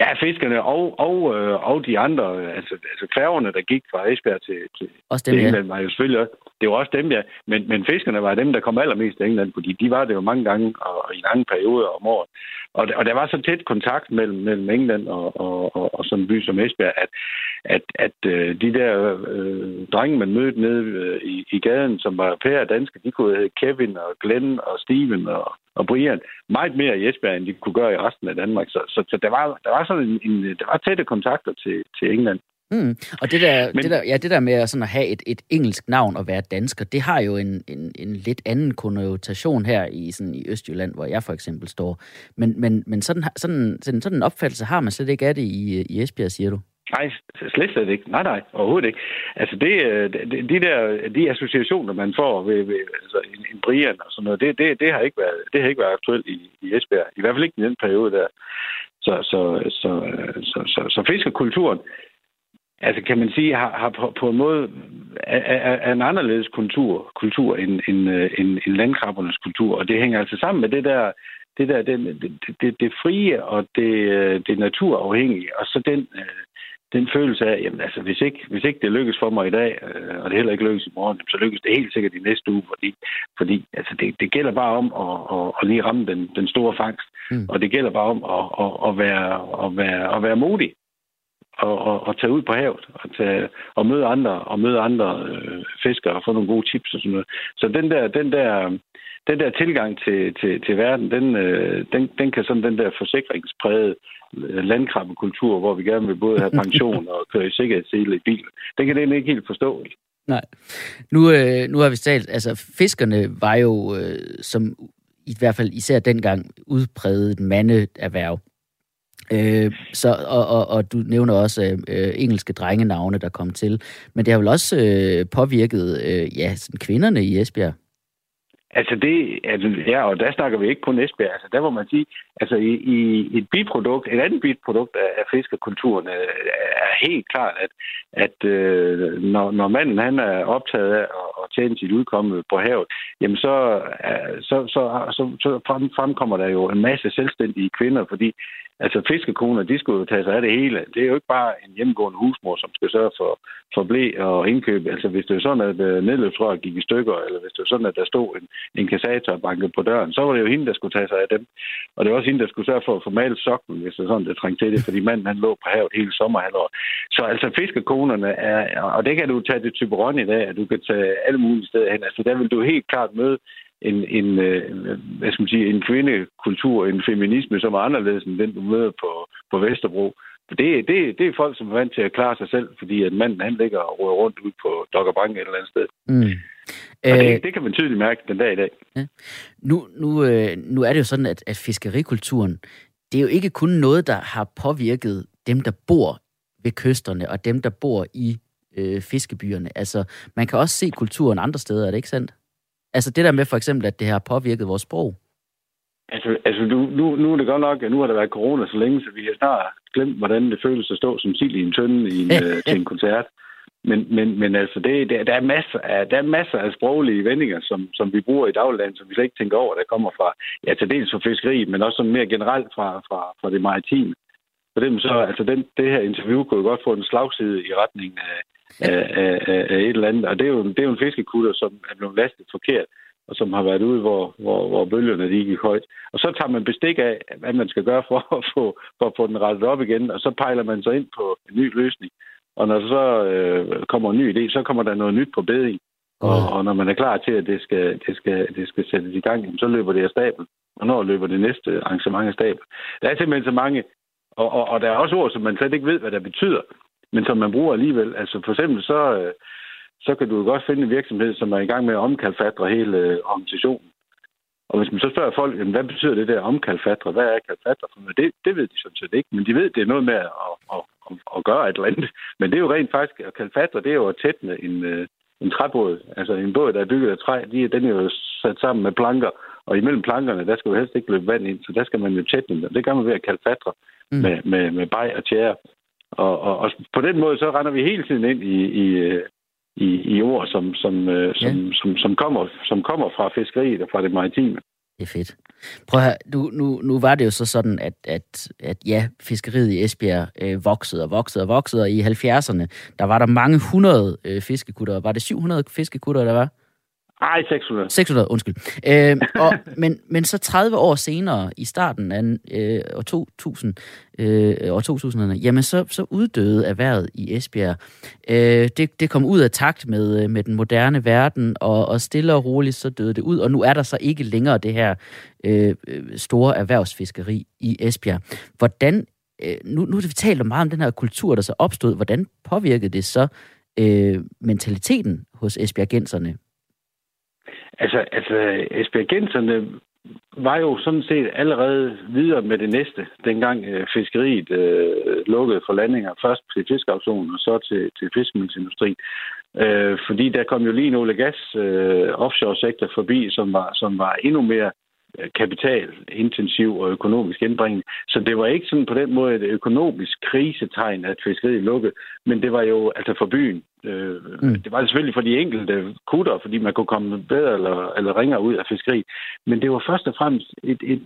Speaker 11: Ja, fiskerne og, og, øh, og de andre, altså, altså færgerne, der gik fra Esbjerg til, til,
Speaker 12: også dem,
Speaker 11: til England, var jo selvfølgelig også, det var også dem, ja. Men, men fiskerne var dem, der kom allermest til England, fordi de var det jo mange gange og i lange perioder om året. Og, og der var så tæt kontakt mellem, mellem England og, og, og, og sådan en by som Esbjerg, at, at, at øh, de der øh, drenge, man mødte nede øh, i, i gaden, som var pære danske, de kunne hedde Kevin og Glenn og Steven og, og Brian meget mere i Esbjerg, end de kunne gøre i resten af Danmark. Så, så, så der, var, der var sådan en, en der var tætte kontakter til, til England.
Speaker 12: Mm. Og det der, Men, det, der, ja, det der med sådan at have et, et engelsk navn og være dansker, det har jo en, en, en lidt anden konnotation her i, sådan i Østjylland, hvor jeg for eksempel står. Men, men, men sådan, sådan, sådan, sådan en opfattelse har man slet ikke af det i, i Esbjerg, siger du?
Speaker 11: Nej, slet slet ikke. Nej, nej, overhovedet ikke. Altså, det, øh, de, de der de associationer, man får ved, ved altså, en, en Brian og sådan noget, det, det, det, har ikke været, det har ikke været aktuelt i, i Esbjerg. I hvert fald ikke i den periode der. Så, så, så, så, så, så fiskerkulturen, altså kan man sige, har, har på, på en måde er, er en anderledes kultur, kultur end, end, øh, end, end landkrabbernes kultur. Og det hænger altså sammen med det der, det der, det, det, det, det frie og det, øh, det naturafhængige, og så den, den følelse af, jamen altså, hvis ikke, hvis ikke det lykkes for mig i dag, øh, og det heller ikke lykkes i morgen, så lykkes det helt sikkert i næste uge, fordi, fordi altså, det, det gælder bare om at, at, at lige ramme den, den store fangst, mm. og det gælder bare om at, at, at, være, at, være, at være modig, og, og, og tage ud på havet, og, tage, og møde andre, og møde andre øh, fiskere, og få nogle gode tips og sådan noget. Så den der, den der, den der tilgang til, til, til verden, den, øh, den, den kan sådan den der forsikringspræget landkrabbekultur, hvor vi gerne vil både have [LAUGHS] pension og køre i sikkerhedssele i bil. Den kan den ikke helt forstå.
Speaker 12: Nej. Nu, øh, nu har vi talt, altså fiskerne var jo, øh, som i hvert fald især dengang, udpræget mandeerhverv. Øh, så, og, og, og du nævner også øh, engelske drengenavne, der kom til. Men det har vel også øh, påvirket øh, ja, sådan kvinderne i Esbjerg?
Speaker 11: Altså det, altså, ja, og der snakker vi ikke kun Esbjerg. Altså der må man sige, altså i, i et biprodukt, et andet biprodukt af, af fiskerkulturen øh, er helt klart, at, at øh, når, når manden han er optaget af at, at tjene sit udkomme på havet, jamen så, øh, så, så, så, så frem, fremkommer der jo en masse selvstændige kvinder, fordi Altså fiskekoner, de skulle jo tage sig af det hele. Det er jo ikke bare en hjemmegående husmor, som skal sørge for, for blæ og indkøb. Altså hvis det er sådan, at øh, nedløbsrøret gik i stykker, eller hvis det er sådan, at der stod en, en kassator banket på døren, så var det jo hende, der skulle tage sig af dem. Og det var også hende, der skulle sørge for at få malet sokken, hvis det er sådan, det trængte til det, fordi manden han lå på havet hele sommerhalvåret. Så altså fiskekonerne er, og det kan du tage til Typeron i dag, at du kan tage alle mulige steder hen. Altså der vil du helt klart møde en, en, øh, hvad skal man sige, en kvindekultur, en feminisme, som er anderledes end den, du møder på, på Vesterbro. For det, det, det er folk, som er vant til at klare sig selv, fordi at manden han ligger og rører rundt ud på Dokkerbank et eller andet sted. Mm. Og det, øh, det kan man tydeligt mærke den dag i dag.
Speaker 12: Ja. Nu, nu, øh, nu er det jo sådan, at, at fiskerikulturen, det er jo ikke kun noget, der har påvirket dem, der bor ved kysterne, og dem, der bor i øh, fiskebyerne. Altså, man kan også se kulturen andre steder, er det ikke sandt? Altså det der med for eksempel, at det har påvirket vores sprog.
Speaker 11: Altså, altså nu, nu, nu er det godt nok, at nu har der været corona så længe, så vi har snart glemt, hvordan det føles at stå som sild i en tønde i en, [LAUGHS] øh, til en koncert. Men, men, men altså, det, det, der, er masser af, der er masser af sproglige vendinger, som, som vi bruger i dagligdagen, som vi slet ikke tænker over, der kommer fra, ja, til dels fra fiskeri, men også sådan mere generelt fra, fra, fra det maritime. For dem så, altså den, det her interview kunne jo godt få en slagside i retning af, af, af, af et eller andet. Og det er jo, det er jo en fiskekutter, som er blevet lastet forkert, og som har været ude, hvor, hvor, hvor bølgerne de gik højt. Og så tager man bestik af, hvad man skal gøre for at få, for at få den rettet op igen, og så pejler man sig ind på en ny løsning. Og når der så øh, kommer en ny idé, så kommer der noget nyt på beding. Og, og når man er klar til, at det skal, det skal, det skal sættes i gang, så løber det af stabel. Og når løber det næste arrangement af stabel. Der er simpelthen så mange, og, og, og der er også ord, som man slet ikke ved, hvad der betyder, men som man bruger alligevel. Altså for eksempel så, øh, så kan du jo godt finde en virksomhed, som er i gang med at omkalfatre hele øh, organisationen. Og hvis man så spørger folk, jamen, hvad betyder det der omkalfatre? Hvad er kalfatre for noget? Det, det ved de sådan set ikke, men de ved, det er noget med at, at, at, at gøre et eller andet. [LAUGHS] Men det er jo rent faktisk, at kalfatre, det er jo at tætne en, øh, en træbåd. Altså en båd, der er bygget af træ, de, den er jo sat sammen med planker, og imellem plankerne, der skal jo helst ikke løbe vand ind, så der skal man jo tætne dem. Det gør man ved at kalfatre mm. med, med, med bag og tjære. Og, og, og på den måde, så render vi hele tiden ind i, i, i, i ord, som, som, ja. som, som, som, kommer, som kommer fra fiskeriet og fra det maritime.
Speaker 12: Det er fedt. Prøv at høre, nu, nu, nu var det jo så sådan, at, at, at ja, fiskeriet i Esbjerg øh, voksede og voksede og voksede, og i 70'erne, der var der mange hundrede øh, fiskekutter. Var det 700 fiskekutter, der var?
Speaker 11: Nej, 600.
Speaker 12: 600, undskyld. Øh, [LAUGHS] og, men, men så 30 år senere, i starten af øh, år 2000, øh, år 2000'erne, jamen så, så uddøde erhvervet i Esbjerg. Øh, det, det kom ud af takt med, øh, med den moderne verden, og, og stille og roligt så døde det ud, og nu er der så ikke længere det her øh, store erhvervsfiskeri i Esbjerg. Hvordan, øh, nu, nu har vi talt meget om den her kultur, der så opstod, hvordan påvirkede det så øh, mentaliteten hos esbjergenserne?
Speaker 11: Altså, altså aspergenserne var jo sådan set allerede videre med det næste, dengang øh, fiskeriet øh, lukkede for landinger. Først til fiskauktionen og så til, til fiskemiddelsindustrien. Øh, fordi der kom jo lige en olie gas øh, offshore-sektor forbi, som var, som var endnu mere øh, kapitalintensiv og økonomisk indbringende. Så det var ikke sådan på den måde et økonomisk krisetegn, at fiskeriet lukkede, men det var jo altså for byen. Øh, mm. Det var selvfølgelig for de enkelte kutter, fordi man kunne komme bedre eller, eller ringere ud af fiskeri. Men det var først og fremmest et, et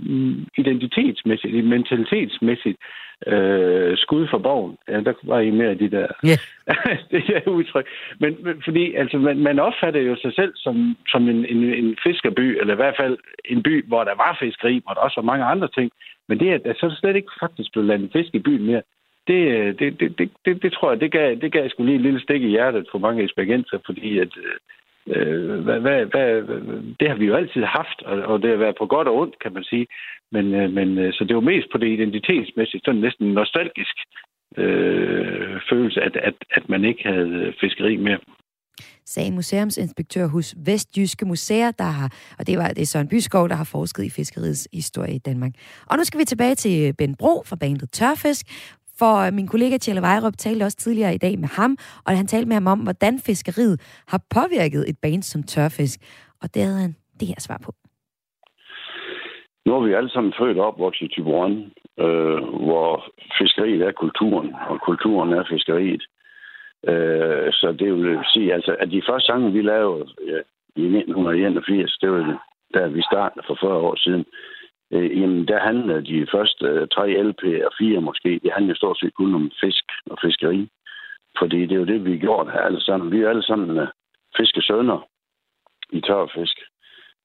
Speaker 11: identitetsmæssigt, et mentalitetsmæssigt øh, skud for borgen. Ja, der var I mere af de der... Yeah. [LAUGHS] det er udtryk. Men, men fordi altså, man, man opfatter jo sig selv som, som en, en, en fiskerby, eller i hvert fald en by, hvor der var fiskeri, hvor der også var mange andre ting. Men det er så er slet ikke faktisk blevet landet fisk i byen mere. Det, øh, det, det, det, det, det tror jeg, det gav, det gav sgu lige et lille stik i hjertet for mange eksperienser, fordi at, øh, hvad, hvad, hvad, det har vi jo altid haft, og, og det har været på godt og ondt, kan man sige. Men, øh, men øh, så det var mest på det identitetsmæssigt, sådan næsten nostalgisk øh, følelse, at, at, at man ikke havde fiskeri mere
Speaker 1: sagde museumsinspektør hos Vestjyske Museer, der har, og det var det er Søren Byskov, der har forsket i fiskeriets historie i Danmark. Og nu skal vi tilbage til Ben Bro fra bandet Tørfisk, for øh, min kollega Tjelle Vejrup talte også tidligere i dag med ham, og han talte med ham om, hvordan fiskeriet har påvirket et band som Tørfisk. Og det havde han det her svar på.
Speaker 10: Nu er vi alle sammen født og opvokset i Tiburon, øh, hvor fiskeriet er kulturen, og kulturen er fiskeriet. Øh, så det vil sige, altså, at de første sange, vi lavede ja, i 1981, det var der vi startede for 40 år siden, øh, jamen der handlede de første øh, tre LP og fire måske, det handlede stort set kun om fisk og fiskeri. Fordi det er jo det, vi har gjort her alle sammen. Vi er alle sammen øh, fiskesønner i tørfisk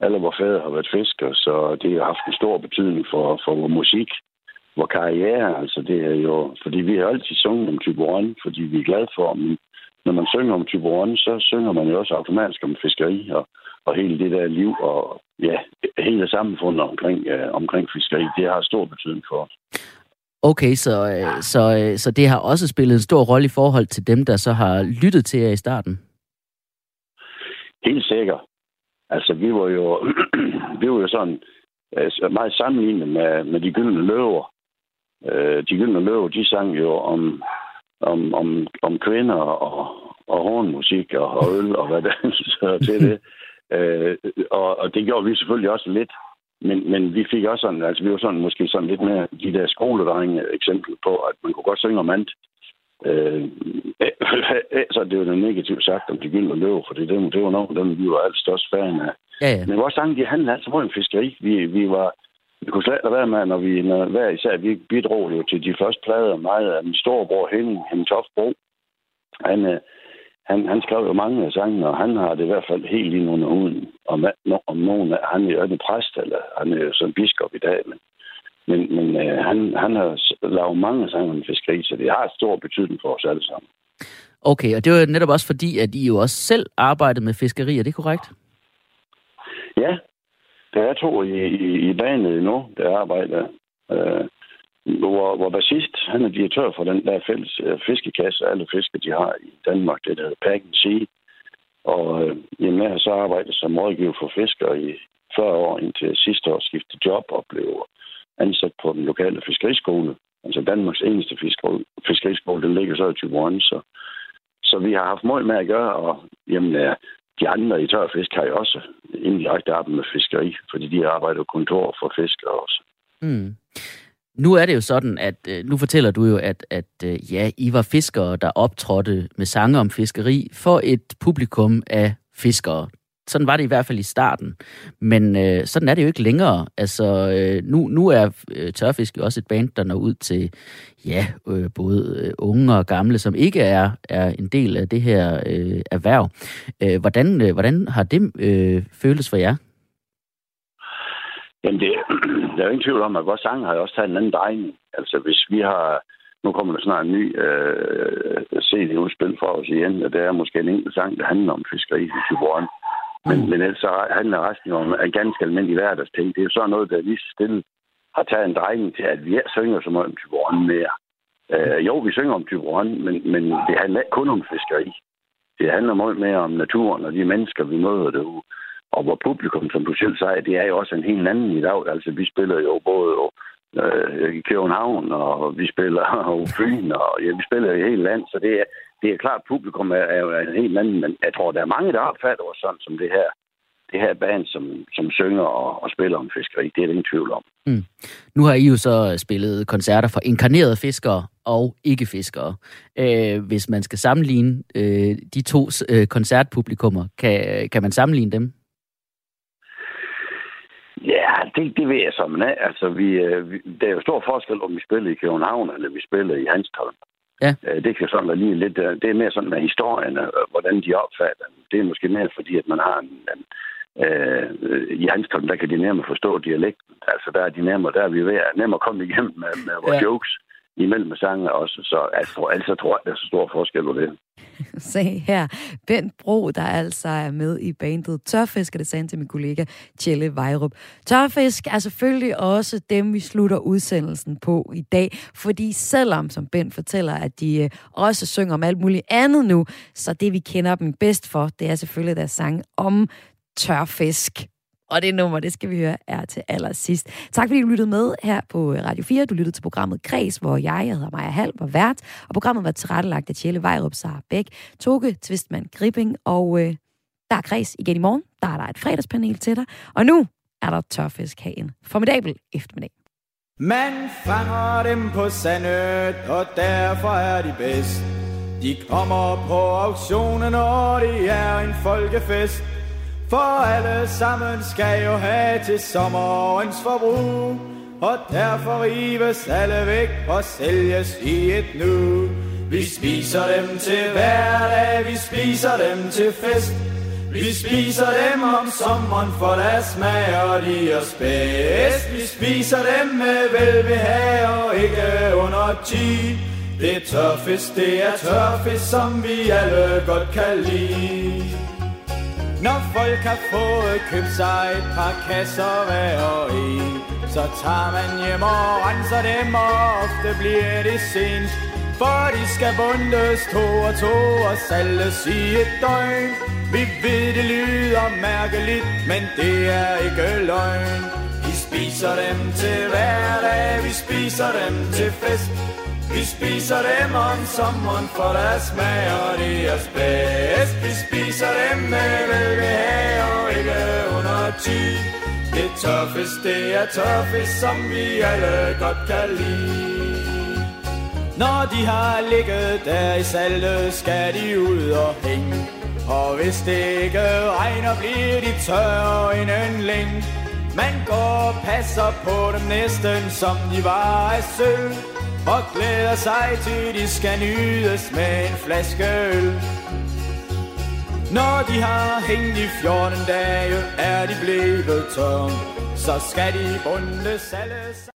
Speaker 10: alle vores fædre har været fiskere, så det har haft en stor betydning for, for vores musik, vores karriere. Altså det er jo, fordi vi har altid sunget om Tyborøn, fordi vi er glade for, men når man synger om Tyboron, så synger man jo også automatisk om fiskeri og, og hele det der liv og ja, hele samfundet omkring, øh, omkring fiskeri. Det har stor betydning for os.
Speaker 12: Okay, så, øh, så, øh, så det har også spillet en stor rolle i forhold til dem, der så har lyttet til jer i starten?
Speaker 10: Helt sikkert. Altså, vi var jo, [CLEARS THROAT] vi var jo sådan altså, meget sammenlignet med, med de gyldne løver. Øh, de gyldne løver, de sang jo om, om, om, om kvinder og, og hornmusik og, og øl og hvad der så til det. [LAUGHS] Øh, og, og det gjorde vi selvfølgelig også lidt. Men, men vi fik også sådan, altså vi var sådan måske sådan lidt mere de der skoledrenge eksempel på, at man kunne godt synge om andet. Øh, [LAUGHS] så det var det negativt sagt om de gyldne løv, for det, det var af dem, vi var alt størst fan af.
Speaker 12: Ja, ja.
Speaker 10: Men vores sange, de handlede altså om fiskeri. Vi, vi var, vi kunne slet ikke være med, når vi når hver især, vi bidrog jo til de første plader meget af min storebror Henning, Henning Toftbro. Han, øh, han, han skrev jo mange af sangene, og han har det i hvert fald helt ind under huden. Om, om nogen, han er jo en præst, eller han er jo sådan biskop i dag, men, men, men øh, han, han har lavet mange sange om fiskeri, så det har stor betydning for os alle sammen.
Speaker 12: Okay, og det var netop også fordi, at I jo også selv arbejdede med fiskeri, er det korrekt?
Speaker 10: Ja, der er to i, i, i banen nu, der arbejder. Øh, hvor, hvor bassist, han er direktør for den der fælles øh, fiskekasse, alle fisker, de har i Danmark, det der hedder Pack Sea. Og øh, jamen, jeg har så arbejdet som rådgiver for fiskere i 40 år, indtil sidste år skiftede job og blev ansat på den lokale fiskeriskole. Altså Danmarks eneste fiskeriskole, den ligger så i Tyborg, så, så vi har haft mål med at gøre, og jamen, de andre i tørfisk har jo også indirekte arbejde med fiskeri, fordi de arbejder kontor for fiskere også.
Speaker 12: Mm. Nu er det jo sådan, at øh, nu fortæller du jo, at, at øh, ja, I var fiskere, der optrådte med sange om fiskeri for et publikum af fiskere. Sådan var det i hvert fald i starten. Men øh, sådan er det jo ikke længere. Altså, øh, nu, nu er øh, Tørfisk jo også et band, der når ud til ja, øh, både øh, unge og gamle, som ikke er, er en del af det her øh, erhverv. Øh, hvordan, øh, hvordan har det øh, føltes for jer?
Speaker 10: Jamen, det, [CLEARS THROAT] der er jo ingen tvivl om, at vores sang har jo også taget en anden drejning. Altså, hvis vi har... Nu kommer der snart en ny øh, CD-udspil for os igen, og det er måske en enkelt sang, der handler om fiskeri i Tiboren. Men, mm. men ellers så handler resten om en ganske almindelig hverdagsting. Det er jo sådan noget, der lige stille har taget en drejning til, at vi synger så meget om Tyborg mere. Øh, jo, vi synger om Tyborg, men, men det handler ikke kun om fiskeri. Det handler meget mere om naturen og de mennesker, vi møder derude. Og hvor publikum, som du selv sagde, det er jo også en helt anden i dag. Altså, vi spiller jo både øh, i København, og vi spiller [LAUGHS] jo Fyn, og ja, vi spiller i hele land, så det er, det er klart, at publikum er, er en helt anden, men jeg tror, der er mange, der opfatter os sådan som det her det her band, som, som synger og, og spiller om fiskeri. Det er det ingen tvivl om.
Speaker 12: Mm. Nu har I jo så spillet koncerter for inkarnerede fiskere og ikke-fiskere. Øh, hvis man skal sammenligne øh, de to øh, koncertpublikummer, kan, kan man sammenligne dem?
Speaker 10: Ja, det, det ved jeg men altså, vi, øh, vi, der er jo stor forskel, om vi spiller i København, eller vi spiller i Hanstholm.
Speaker 12: Ja.
Speaker 10: Øh, det kan sådan være lige lidt, øh, det er mere sådan med historien, hvordan de opfatter Det er måske mere fordi, at man har en, en øh, i Hanstholm, der kan de nærmere forstå dialekten. Altså, der er de nærmere, der er vi ved at nemmere komme igennem med, med vores ja. jokes imellem sangene også. Så altså, altså tror jeg, der er så stor forskel på det. [LAUGHS]
Speaker 1: Se her, Bent Bro, der altså er med i bandet Tørfisk, og det sagde til min kollega Tjelle Vejrup. Tørfisk er selvfølgelig også dem, vi slutter udsendelsen på i dag, fordi selvom, som Bent fortæller, at de øh, også synger om alt muligt andet nu, så det vi kender dem bedst for, det er selvfølgelig deres sang om tørfisk. Og det nummer, det skal vi høre, er til allersidst. Tak fordi du lyttede med her på øh, Radio 4. Du lyttede til programmet Kreds, hvor jeg, jeg hedder Maja Hall, var vært. Og programmet var tilrettelagt af Tjelle Vejrup, Sara Bæk, Toge Tvistmann Gripping. Og øh, der er Kreds igen i morgen. Der er der et fredagspanel til dig. Og nu er der tørfisk en formidabel eftermiddag.
Speaker 9: Man fanger dem på sandet, og derfor er de bedst. De kommer på auktionen, og det er en folkefest. For alle sammen skal jo have til sommerens forbrug Og derfor rives alle væk og sælges i et nu Vi spiser dem til hverdag, vi spiser dem til fest vi spiser dem om sommeren, for der smager de os bedst. Vi spiser dem med velbehag og ikke under ti. Det er tørfisk, det er tørfisk, som vi alle godt kan lide. Når folk har fået købt sig et par kasser hver og en, så tager man hjem og renser dem, og ofte bliver det sent. For de skal bundes to og to og salges i et døgn. Vi ved, det lyder mærkeligt, men det er ikke løgn. Vi spiser dem til hverdag, vi spiser dem til fest. Vi spiser dem om sommeren, for der smager deres bedst. Vi spiser dem med velbehag og ikke under ty. Det tørfisk, det er tørfisk, som vi alle godt kan lide. Når de har ligget der i saltet, skal de ud og hænge. Og hvis det ikke regner, bliver de tørre inden længe. Man går og passer på dem næsten, som de var af sølv. Og glæder sig til, de skal nydes med en flaske øl. Når de har hængt i 14 dage, er de blevet tom, Så skal de bundes alle